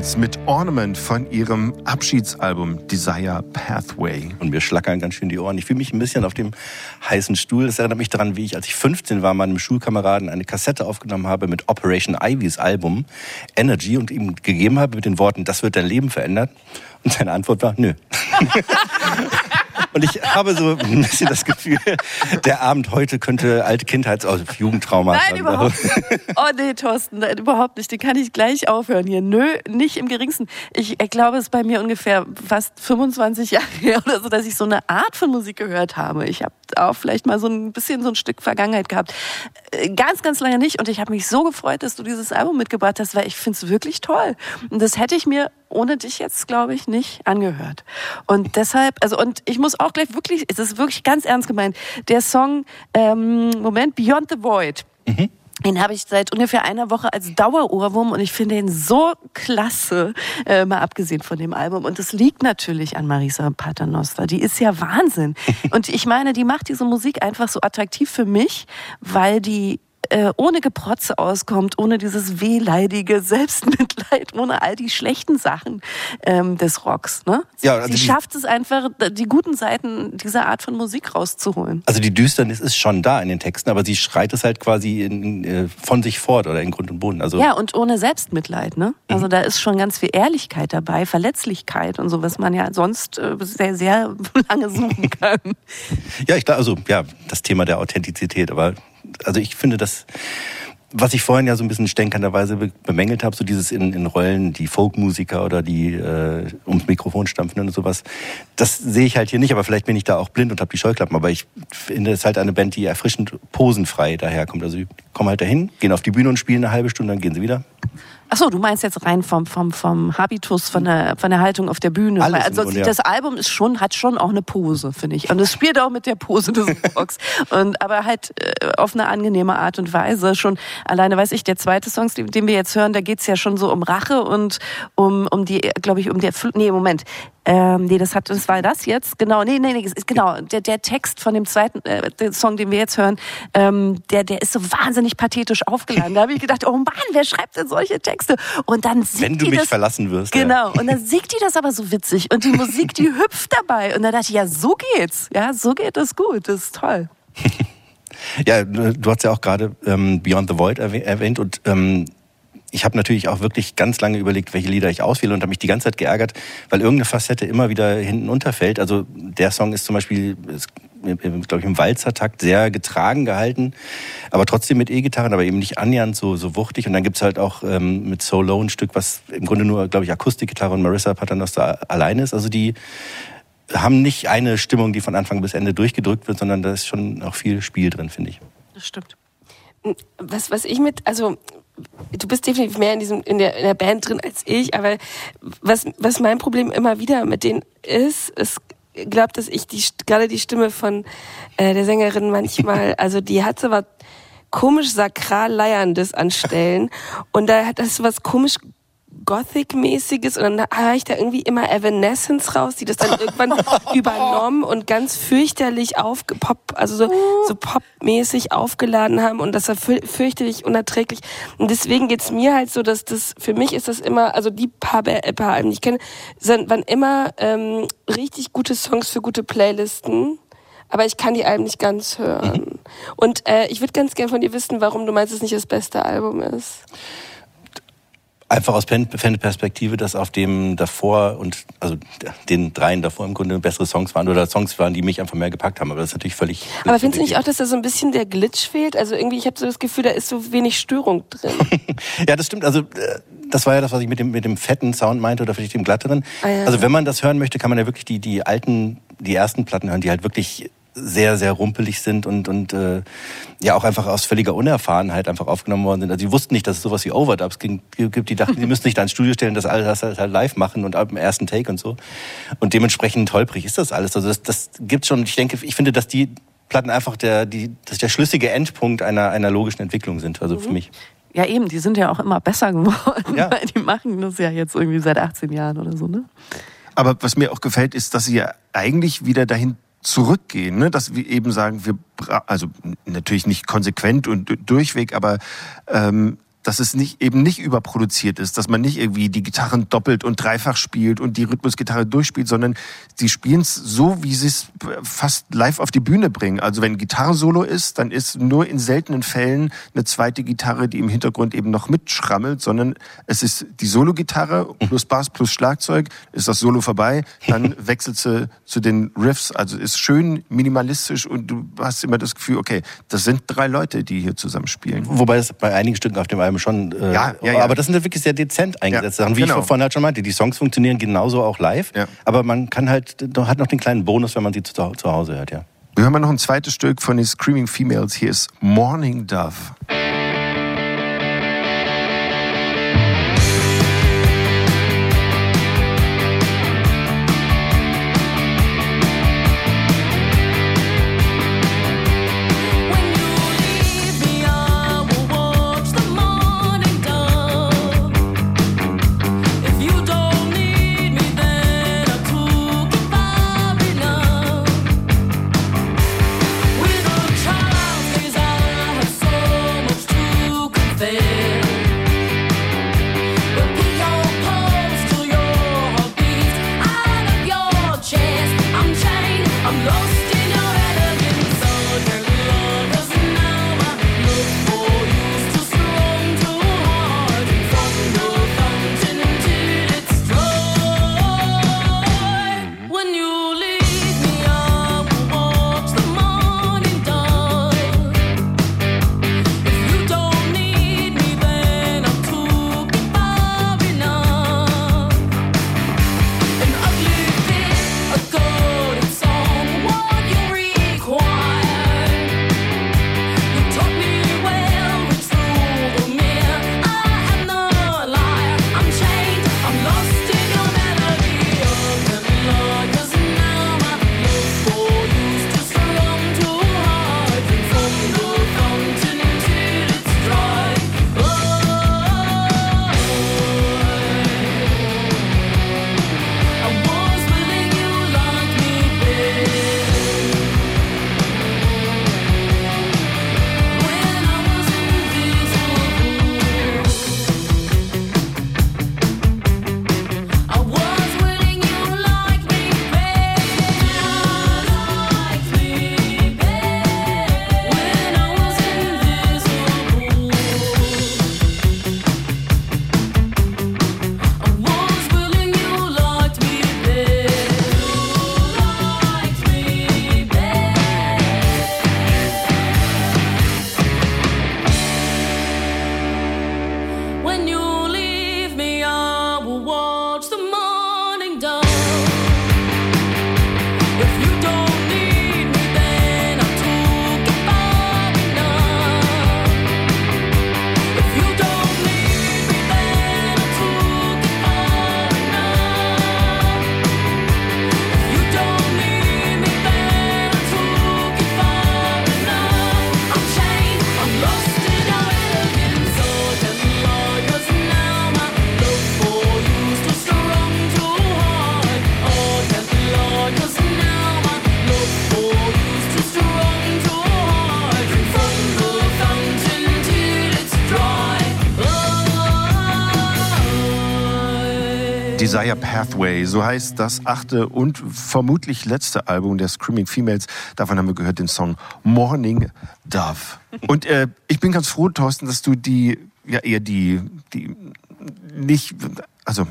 Females mit Ornament von ihrem Abschiedsalbum Desire Pathway. Und mir schlackern ganz schön die Ohren. Ich fühle mich ein bisschen auf dem heißen Stuhl. Das erinnert mich daran, wie ich, als ich 15 war, meinem Schulkameraden eine Kassette aufgenommen habe mit Operation Ivys Album Energy und ihm gegeben habe mit den Worten, das wird dein Leben verändern. Und seine Antwort war, nö. [laughs] Und ich habe so ein bisschen das Gefühl, der Abend heute könnte alte Kindheits- also Jugendtrauma Nein, überhaupt nicht. Oh nee, Thorsten, überhaupt nicht. Den kann ich gleich aufhören hier. Nö, nicht im geringsten. Ich, ich glaube, es ist bei mir ungefähr fast 25 Jahre her oder so, dass ich so eine Art von Musik gehört habe. Ich habe auch vielleicht mal so ein bisschen so ein Stück Vergangenheit gehabt. Äh, Ganz, ganz lange nicht. Und ich habe mich so gefreut, dass du dieses Album mitgebracht hast, weil ich finde es wirklich toll. Und das hätte ich mir ohne dich jetzt, glaube ich, nicht angehört. Und deshalb, also und ich muss auch gleich wirklich, es ist wirklich ganz ernst gemeint, der Song, ähm, Moment, Beyond the Void. Den habe ich seit ungefähr einer Woche als Dauerohrwurm und ich finde ihn so klasse, äh, mal abgesehen von dem Album. Und es liegt natürlich an Marisa Paternoster. Die ist ja Wahnsinn. [laughs] Und ich meine, die macht diese Musik einfach so attraktiv für mich, weil die äh, ohne Geprotze auskommt, ohne dieses wehleidige Selbstmitleid, [laughs] ohne all die schlechten Sachen ähm, des Rocks. Ne? Sie, Ja, also sie schafft es einfach, die guten Seiten dieser Art von Musik rauszuholen. Also die Düsternis ist schon da in den Texten, aber sie schreit es halt quasi in, äh, von sich fort oder in Grund und Boden. Also Ja, und ohne Selbstmitleid, ne? Mhm. Also da ist schon ganz viel Ehrlichkeit dabei, Verletzlichkeit und so, was man ja sonst äh, sehr, sehr [laughs] lange suchen kann. Ja, ich glaube, also ja, das Thema der Authentizität, aber also ich finde das, was ich vorhin ja so ein bisschen stänkenderweise be bemängelt habe, so dieses in, in Rollen, die Folkmusiker oder die äh, ums Mikrofon stampfen und sowas, das sehe ich halt hier nicht, aber vielleicht bin ich da auch blind und habe die Scheuklappen, aber ich finde es halt eine Band, die erfrischend posenfrei daherkommt. Also die kommen halt dahin, gehen auf die Bühne und spielen eine halbe Stunde, dann gehen sie wieder. Ach so, du meinst jetzt rein vom, vom, vom Habitus, von der, von der Haltung auf der Bühne. Alles also Grunde, ja. das Album ist schon, hat schon auch eine Pose, finde ich. Und es spielt auch mit der Pose des [laughs] Rocks. Und, aber halt äh, auf eine angenehme Art und Weise. Schon alleine weiß ich, der zweite Song, den, wir jetzt hören, da geht's ja schon so um Rache und um, um die, glaube ich, um Fl Nee, Moment. Ähm, nee, das hat, das war das jetzt? Genau, nee, nee, nee, ist genau. Der, der Text von dem zweiten äh, der Song, den wir jetzt hören, ähm, der, der ist so wahnsinnig pathetisch aufgeladen. Da habe ich gedacht, oh Mann, wer schreibt denn solche Texte? Und dann singt Wenn du die mich das, verlassen wirst. ja. Genau. Und dann singt die das aber so witzig. Und die Musik, die [laughs] hüpft dabei. Und dann dachte ich, ja, so geht's. Ja, so geht das gut. Das ist toll. [laughs] Ja, du hast ja auch gerade ähm, Beyond the Void erwäh- erwähnt und ähm, ich habe natürlich auch wirklich ganz lange überlegt, welche Lieder ich auswähle und habe mich die ganze Zeit geärgert, weil irgendeine Facette immer wieder hinten unterfällt. Also der Song ist zum Beispiel, glaube ich, im Walzertakt sehr getragen gehalten, aber trotzdem mit E-Gitarren, aber eben nicht annähernd so, so wuchtig. Und dann gibt's halt auch ähm, mit So Low ein Stück, was im Grunde nur, glaube ich, Akustikgitarre und Marissa Paternoster alleine ist. Also die haben nicht eine Stimmung, die von Anfang bis Ende durchgedrückt wird, sondern da ist schon auch viel Spiel drin, finde ich. Das stimmt. was, was ich mit, also du bist definitiv mehr in diesem in der, in der Band drin als ich, aber was, was mein Problem immer wieder mit denen ist, ist glaubt, dass ich die gerade die Stimme von äh, der Sängerin manchmal, [laughs] also die hat so was komisch sakral leierndes an Stellen. Und da hat das so was komisch Gothic-mäßiges und dann höre ich da irgendwie immer Evanescence raus, die das dann irgendwann [laughs] übernommen und ganz fürchterlich aufgepop, also so, so popmäßig aufgeladen haben und das war für fürchterlich unerträglich. Und deswegen geht's mir halt so, dass das, für mich ist das immer, also die paar, äh, paar Alben, die ich kenne, sind, waren immer ähm, richtig gute Songs für gute Playlisten. Aber ich kann die Alben nicht ganz hören. [laughs] Und äh, ich würde ganz gern von dir wissen, warum du meinst, dass es nicht das beste Album ist. Einfach aus Fan- Fanperspektive, dass auf dem davor und also den dreien davor im Grunde bessere Songs waren oder Songs waren, die mich einfach mehr gepackt haben. Aber das ist natürlich völlig. Aber findest du nicht auch, dass da so ein bisschen der Glitch fehlt? Also irgendwie, ich habe so das Gefühl, da ist so wenig Störung drin. [laughs] Ja, das stimmt. Also äh, das war ja das, was ich mit dem mit dem fetten Sound meinte oder vielleicht dem glatteren. Ah, ja. Also wenn man das hören möchte, kann man ja wirklich die die alten, die ersten Platten hören, die halt wirklich sehr, sehr rumpelig sind und, und äh, ja auch einfach aus völliger Unerfahrenheit einfach aufgenommen worden sind. Also die wussten nicht, dass es sowas wie Overdubs gibt. Die dachten, die müssen sich da ins Studio stellen, das alles halt halt live machen und ab dem ersten Take und so. Und dementsprechend holprig ist das alles. Also das, das gibt's schon. Ich denke, ich finde, dass die Platten einfach der, die, dass der schlüssige Endpunkt einer, einer logischen Entwicklung sind. Also für mich. Ja, eben, die sind ja auch immer besser geworden, Ja. weil die machen das ja jetzt irgendwie seit 18 Jahren oder so, ne? Aber was mir auch gefällt, ist, dass sie ja eigentlich wieder dahin zurückgehen, ne? dass wir eben sagen, wir also natürlich nicht konsequent und du- durchweg, aber ähm, dass es nicht eben nicht überproduziert ist, dass man nicht irgendwie die Gitarren doppelt und dreifach spielt und die Rhythmusgitarre durchspielt, sondern sie spielen es so, wie sie es fast live auf die Bühne bringen. Also wenn Gitarrensolo ist, dann ist nur in seltenen Fällen eine zweite Gitarre, die im Hintergrund eben noch mitschrammelt, sondern es ist die Solo-Gitarre plus Bass plus Schlagzeug, ist das Solo vorbei, dann [laughs] wechselt sie zu den Riffs, also ist schön minimalistisch und du hast immer das Gefühl, okay, das sind drei Leute, die hier zusammen spielen. Wobei es bei einigen Stücken auf dem Album schon. Äh, Ja, ja, ja. Aber das sind ja wirklich sehr dezent eingesetzte Ja, Sachen. Wie genau. ich vorhin halt schon meinte, die Songs funktionieren genauso auch live. Ja. Aber man kann halt, hat noch den kleinen Bonus, wenn man sie zu, zu Hause hört, ja. Wir hören mal noch ein zweites Stück von den Screaming Females. Hier ist Morning Dove. Desire Pathway, so heißt das achte und vermutlich letzte Album der Screaming Females. Davon haben wir gehört den Song Morning Dove. Und äh, ich bin ganz froh, Thorsten, dass du die, ja eher die, die nicht, also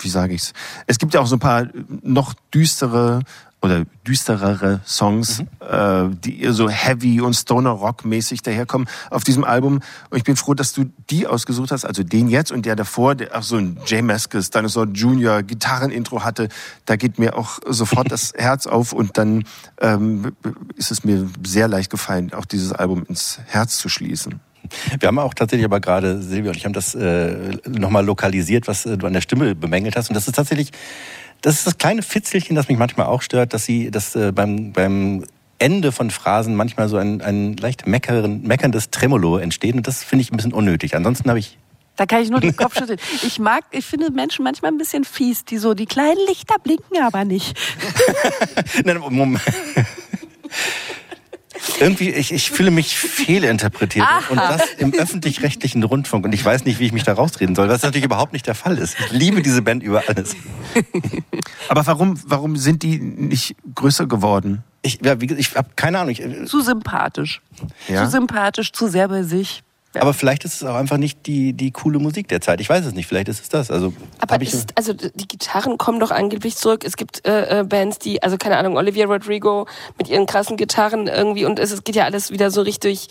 wie sage ich's? Es gibt ja auch so ein paar noch düstere oder düsterere Songs, äh, die eher so heavy und stoner rock mäßig daherkommen auf diesem Album. Und ich bin froh, dass du die ausgesucht hast, also den jetzt und der davor, der auch so ein Jay Mascis, Dinosaur Junior Gitarrenintro hatte. Da geht mir auch sofort das [laughs] Herz auf und dann ähm, ist es mir sehr leicht gefallen, auch dieses Album ins Herz zu schließen. Wir haben auch tatsächlich aber gerade, Silvia und ich haben das äh, nochmal lokalisiert, was äh, du an der Stimme bemängelt hast. Und das ist tatsächlich, das ist das kleine Fitzelchen, das mich manchmal auch stört, dass sie, dass äh, beim, beim Ende von Phrasen manchmal so ein, ein leicht meckern, meckerndes Tremolo entsteht. Und das finde ich ein bisschen unnötig. Ansonsten habe ich Da kann ich nur den Kopf schütteln. Ich mag, ich finde Menschen manchmal ein bisschen fies, die so, die kleinen Lichter blinken aber nicht. [laughs] Nein, Moment. Irgendwie, ich, ich fühle mich fehlinterpretiert. Aha. Und das im öffentlich-rechtlichen Rundfunk. Und ich weiß nicht, wie ich mich da rausreden soll, was natürlich überhaupt nicht der Fall ist. Ich liebe diese Band über alles. [laughs] Aber warum, warum sind die nicht größer geworden? Ich, ja, wie, gesagt, ich habe keine Ahnung. Ich, Zu sympathisch. Ja? Zu sympathisch, zu sehr bei sich. Aber vielleicht ist es auch einfach nicht die, die coole Musik der Zeit. Ich weiß es nicht. Vielleicht ist es das. Also, Aber ist, also die Gitarren kommen doch angeblich zurück. Es gibt äh, äh, Bands, die, also keine Ahnung, Olivia Rodrigo mit ihren krassen Gitarren irgendwie und es, es geht ja alles wieder so richtig.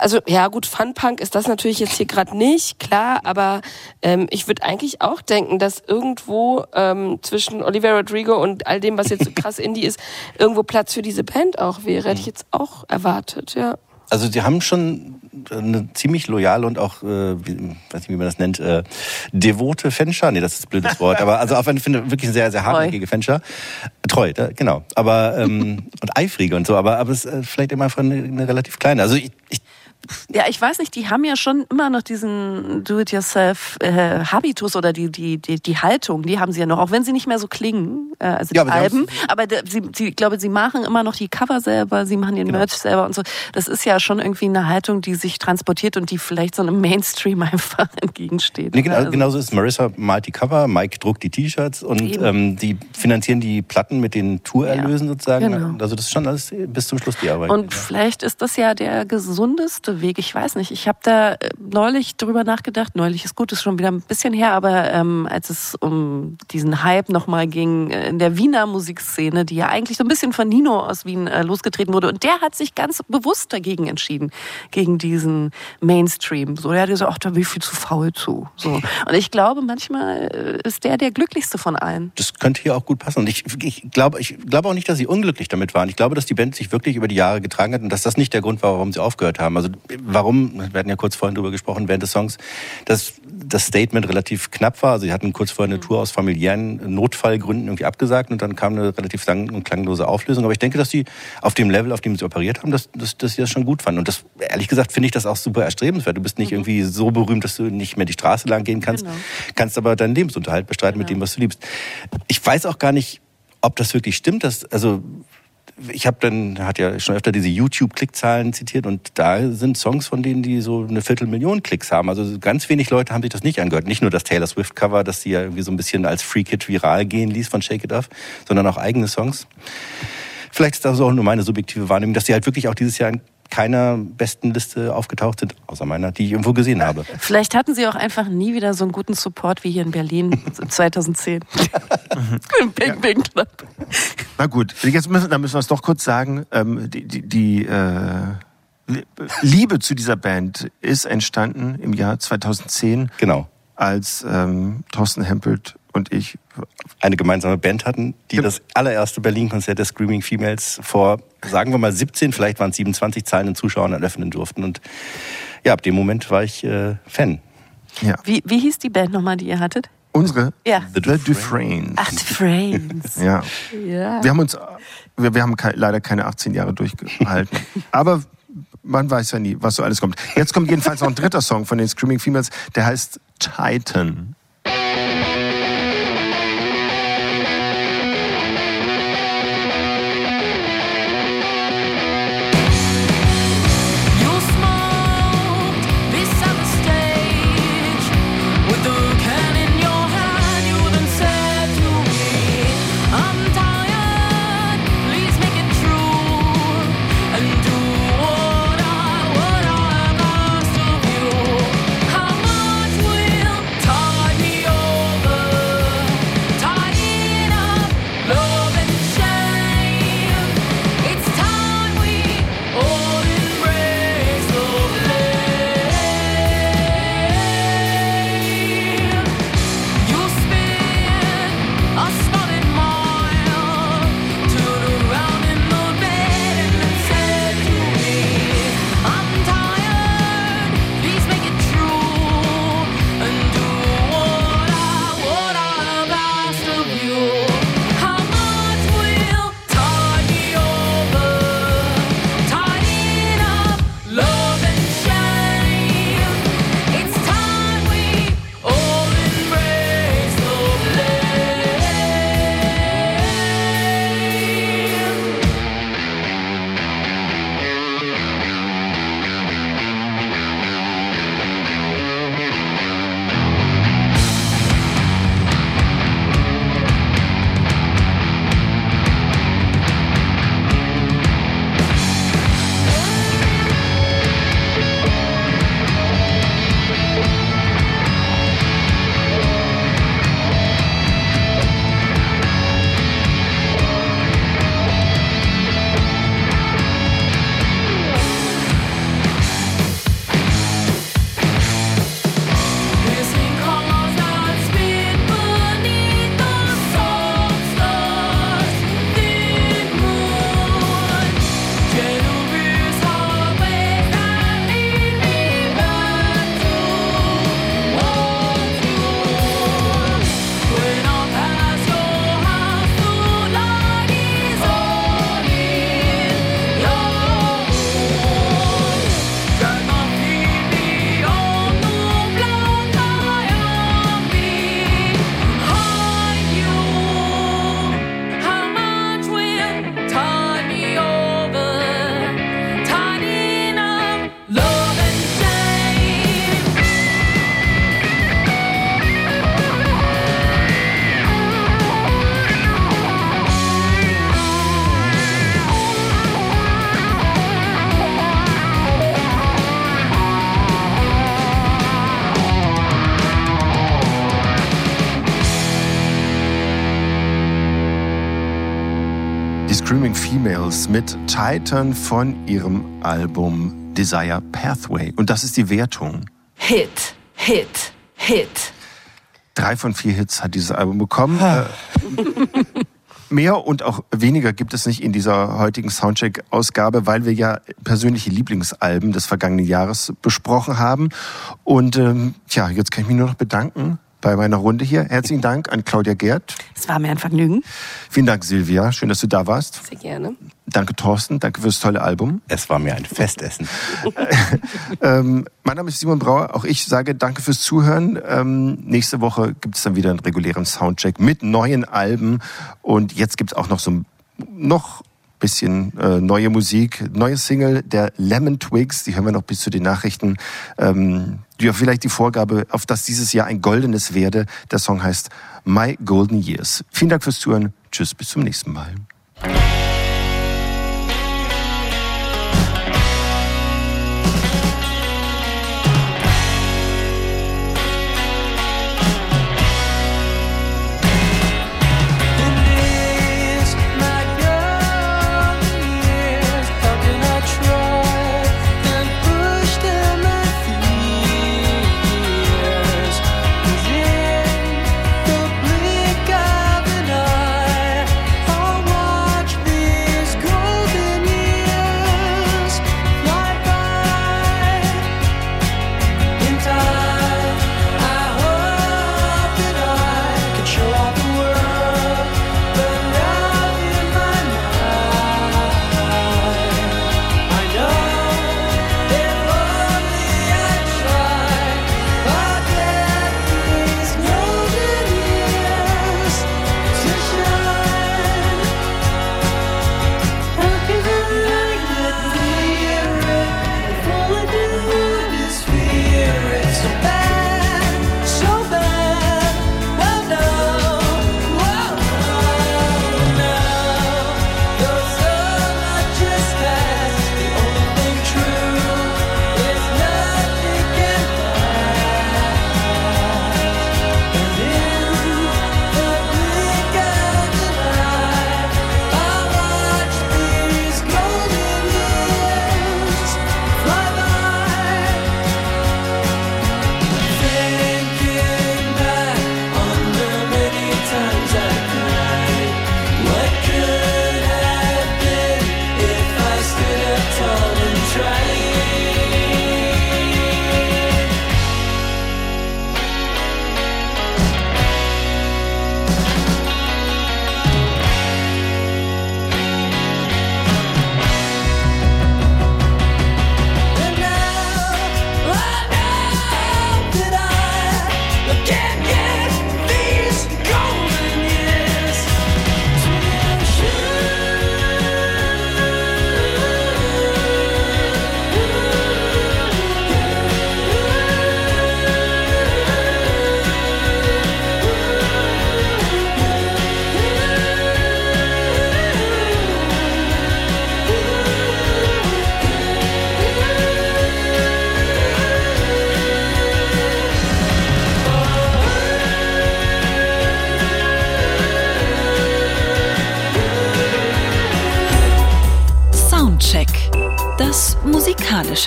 Also ja gut, Funpunk ist das natürlich jetzt hier gerade nicht, klar, aber ähm, ich würde eigentlich auch denken, dass irgendwo ähm, zwischen Olivia Rodrigo und all dem, was jetzt so [laughs] krass Indie ist, irgendwo Platz für diese Band auch wäre. Hätte ich jetzt auch erwartet, ja. Also die haben schon eine ziemlich loyale und auch, äh, wie, weiß nicht, wie man das nennt, äh, devote Fanschar. Nee, das ist ein blödes [laughs] Wort. Aber also auf eine finde wirklich sehr, sehr hartnäckige Fanschar. Treu, da, genau. Aber ähm, und eifrige und so. Aber aber es ist äh, vielleicht immer einfach eine, eine relativ kleine. Also ich, ich Ja, ich weiß nicht, die haben ja schon immer noch diesen Do-it-yourself-Habitus oder die, die, die, die Haltung, die haben sie ja noch, auch wenn sie nicht mehr so klingen, äh, also die Ja, aber sie Alben. Aber der, sie, sie, ich glaube, sie machen immer noch die Cover selber, sie machen den Genau. Merch selber und so. Das ist ja schon irgendwie eine Haltung, die sich transportiert und die vielleicht so einem Mainstream [laughs] einfach entgegensteht. Nee, genau, Also- genauso ist. Marissa malt die Cover, Mike druckt die T-Shirts und ähm, die finanzieren die Platten mit den Tourerlösen sozusagen. genau. Also das ist schon alles bis zum Schluss die Arbeit. Und vielleicht ist das ja der gesundeste Weg. Ich weiß nicht. Ich habe da äh, neulich drüber nachgedacht. Neulich ist gut, ist schon wieder ein bisschen her, aber ähm, als es um diesen Hype nochmal ging äh, in der Wiener Musikszene, die ja eigentlich so ein bisschen von Nino aus Wien äh, losgetreten wurde. Und der hat sich ganz bewusst dagegen entschieden, gegen diesen Mainstream. So, der hat gesagt, ach, da bin ich viel zu faul zu. So. Und ich glaube, manchmal äh, ist der der glücklichste von allen. das könnte hier auch gut passen. Und ich, ich, glaube, ich glaube auch nicht, dass sie unglücklich damit waren. Ich glaube, dass die Band sich wirklich über die Jahre getragen hat und dass das nicht der Grund war, warum sie aufgehört haben. Also warum, wir hatten ja kurz vorhin drüber gesprochen, während des Songs, dass das Statement relativ knapp war. Also sie hatten kurz vorher eine Tour aus familiären Notfallgründen irgendwie abgesagt und dann kam eine relativ sang- und klanglose Auflösung. Aber ich denke, dass sie auf dem Level, auf dem sie operiert haben, dass, dass, dass sie das schon gut fanden. Und das, ehrlich gesagt, finde ich das auch super erstrebenswert. Du bist nicht irgendwie so berühmt, dass du nicht mehr die Straße lang gehen kannst, Genau. kannst aber deinen Lebensunterhalt bestreiten mit dem, was du liebst. Ich weiß auch gar nicht, ob das wirklich stimmt. Dass, also ich habe dann, hat ja schon öfter diese YouTube-Klickzahlen zitiert und da sind Songs von denen, die so eine Viertelmillion Klicks haben. Also ganz wenig Leute haben sich das nicht angehört. Nicht nur das Taylor Swift-Cover, das sie ja irgendwie so ein bisschen als Freak-Hit viral gehen ließ von Shake It Off, sondern auch eigene Songs. Vielleicht ist das auch nur meine subjektive Wahrnehmung, dass sie halt wirklich auch dieses Jahr in keiner besten Liste aufgetaucht sind, außer meiner, die ich irgendwo gesehen habe. [laughs] Vielleicht hatten sie auch einfach nie wieder so einen guten Support wie hier in Berlin [laughs] 2010. [laughs] Im Bang Bang Club. Na gut, jetzt müssen, dann müssen wir es doch kurz sagen. Ähm, die die, die äh, Liebe zu dieser Band ist entstanden im Jahr 2010, Genau. als ähm, Thorsten Hempelt und ich eine gemeinsame Band hatten, die das allererste Berlin-Konzert der Screaming Females vor, sagen wir mal, 17, vielleicht waren es 27 zahlenden Zuschauern eröffnen durften. Und ja, ab dem Moment war ich äh, Fan. ja, Wie, wie hieß die Band nochmal, die ihr hattet? unsere Ja. The Dufresnes. Ach, The Frames. Ja. Ja. Wir haben uns, wir, wir haben kei- leider keine 18 Jahre durchgehalten. [laughs] Aber man weiß ja nie, was so alles kommt. Jetzt kommt jedenfalls noch ein dritter Song von den Screaming Females, der heißt Titan. Females mit Titan von ihrem Album Desire Pathway. Und das ist die Wertung. Hit, Hit, Hit. Drei von vier Hits hat dieses Album bekommen. Äh, Mehr und auch weniger gibt es nicht in dieser heutigen Soundcheck-Ausgabe, weil wir ja persönliche Lieblingsalben des vergangenen Jahres besprochen haben. Und ähm, tja, jetzt kann ich mich nur noch bedanken bei meiner Runde hier. Herzlichen Dank an Claudia Gerd. Es war mir ein Vergnügen. Vielen Dank, Silvia. Schön, dass du da warst. Sehr gerne. Danke, Thorsten. Danke fürs tolle Album. Es war mir ein Festessen. [laughs] ähm, mein Name ist Simon Brauer. Auch ich sage danke fürs Zuhören. Ähm, nächste Woche gibt es dann wieder einen regulären Soundcheck mit neuen Alben. Und jetzt gibt es auch noch so ein noch bisschen äh, neue Musik, neue Single der Lemon Twigs, die hören wir noch bis zu den Nachrichten. Ähm, ja, vielleicht die Vorgabe, auf dass dieses Jahr ein goldenes werde. Der Song heißt My Golden Years. Vielen Dank fürs Zuhören. Tschüss, bis zum nächsten Mal.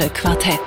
Quartett.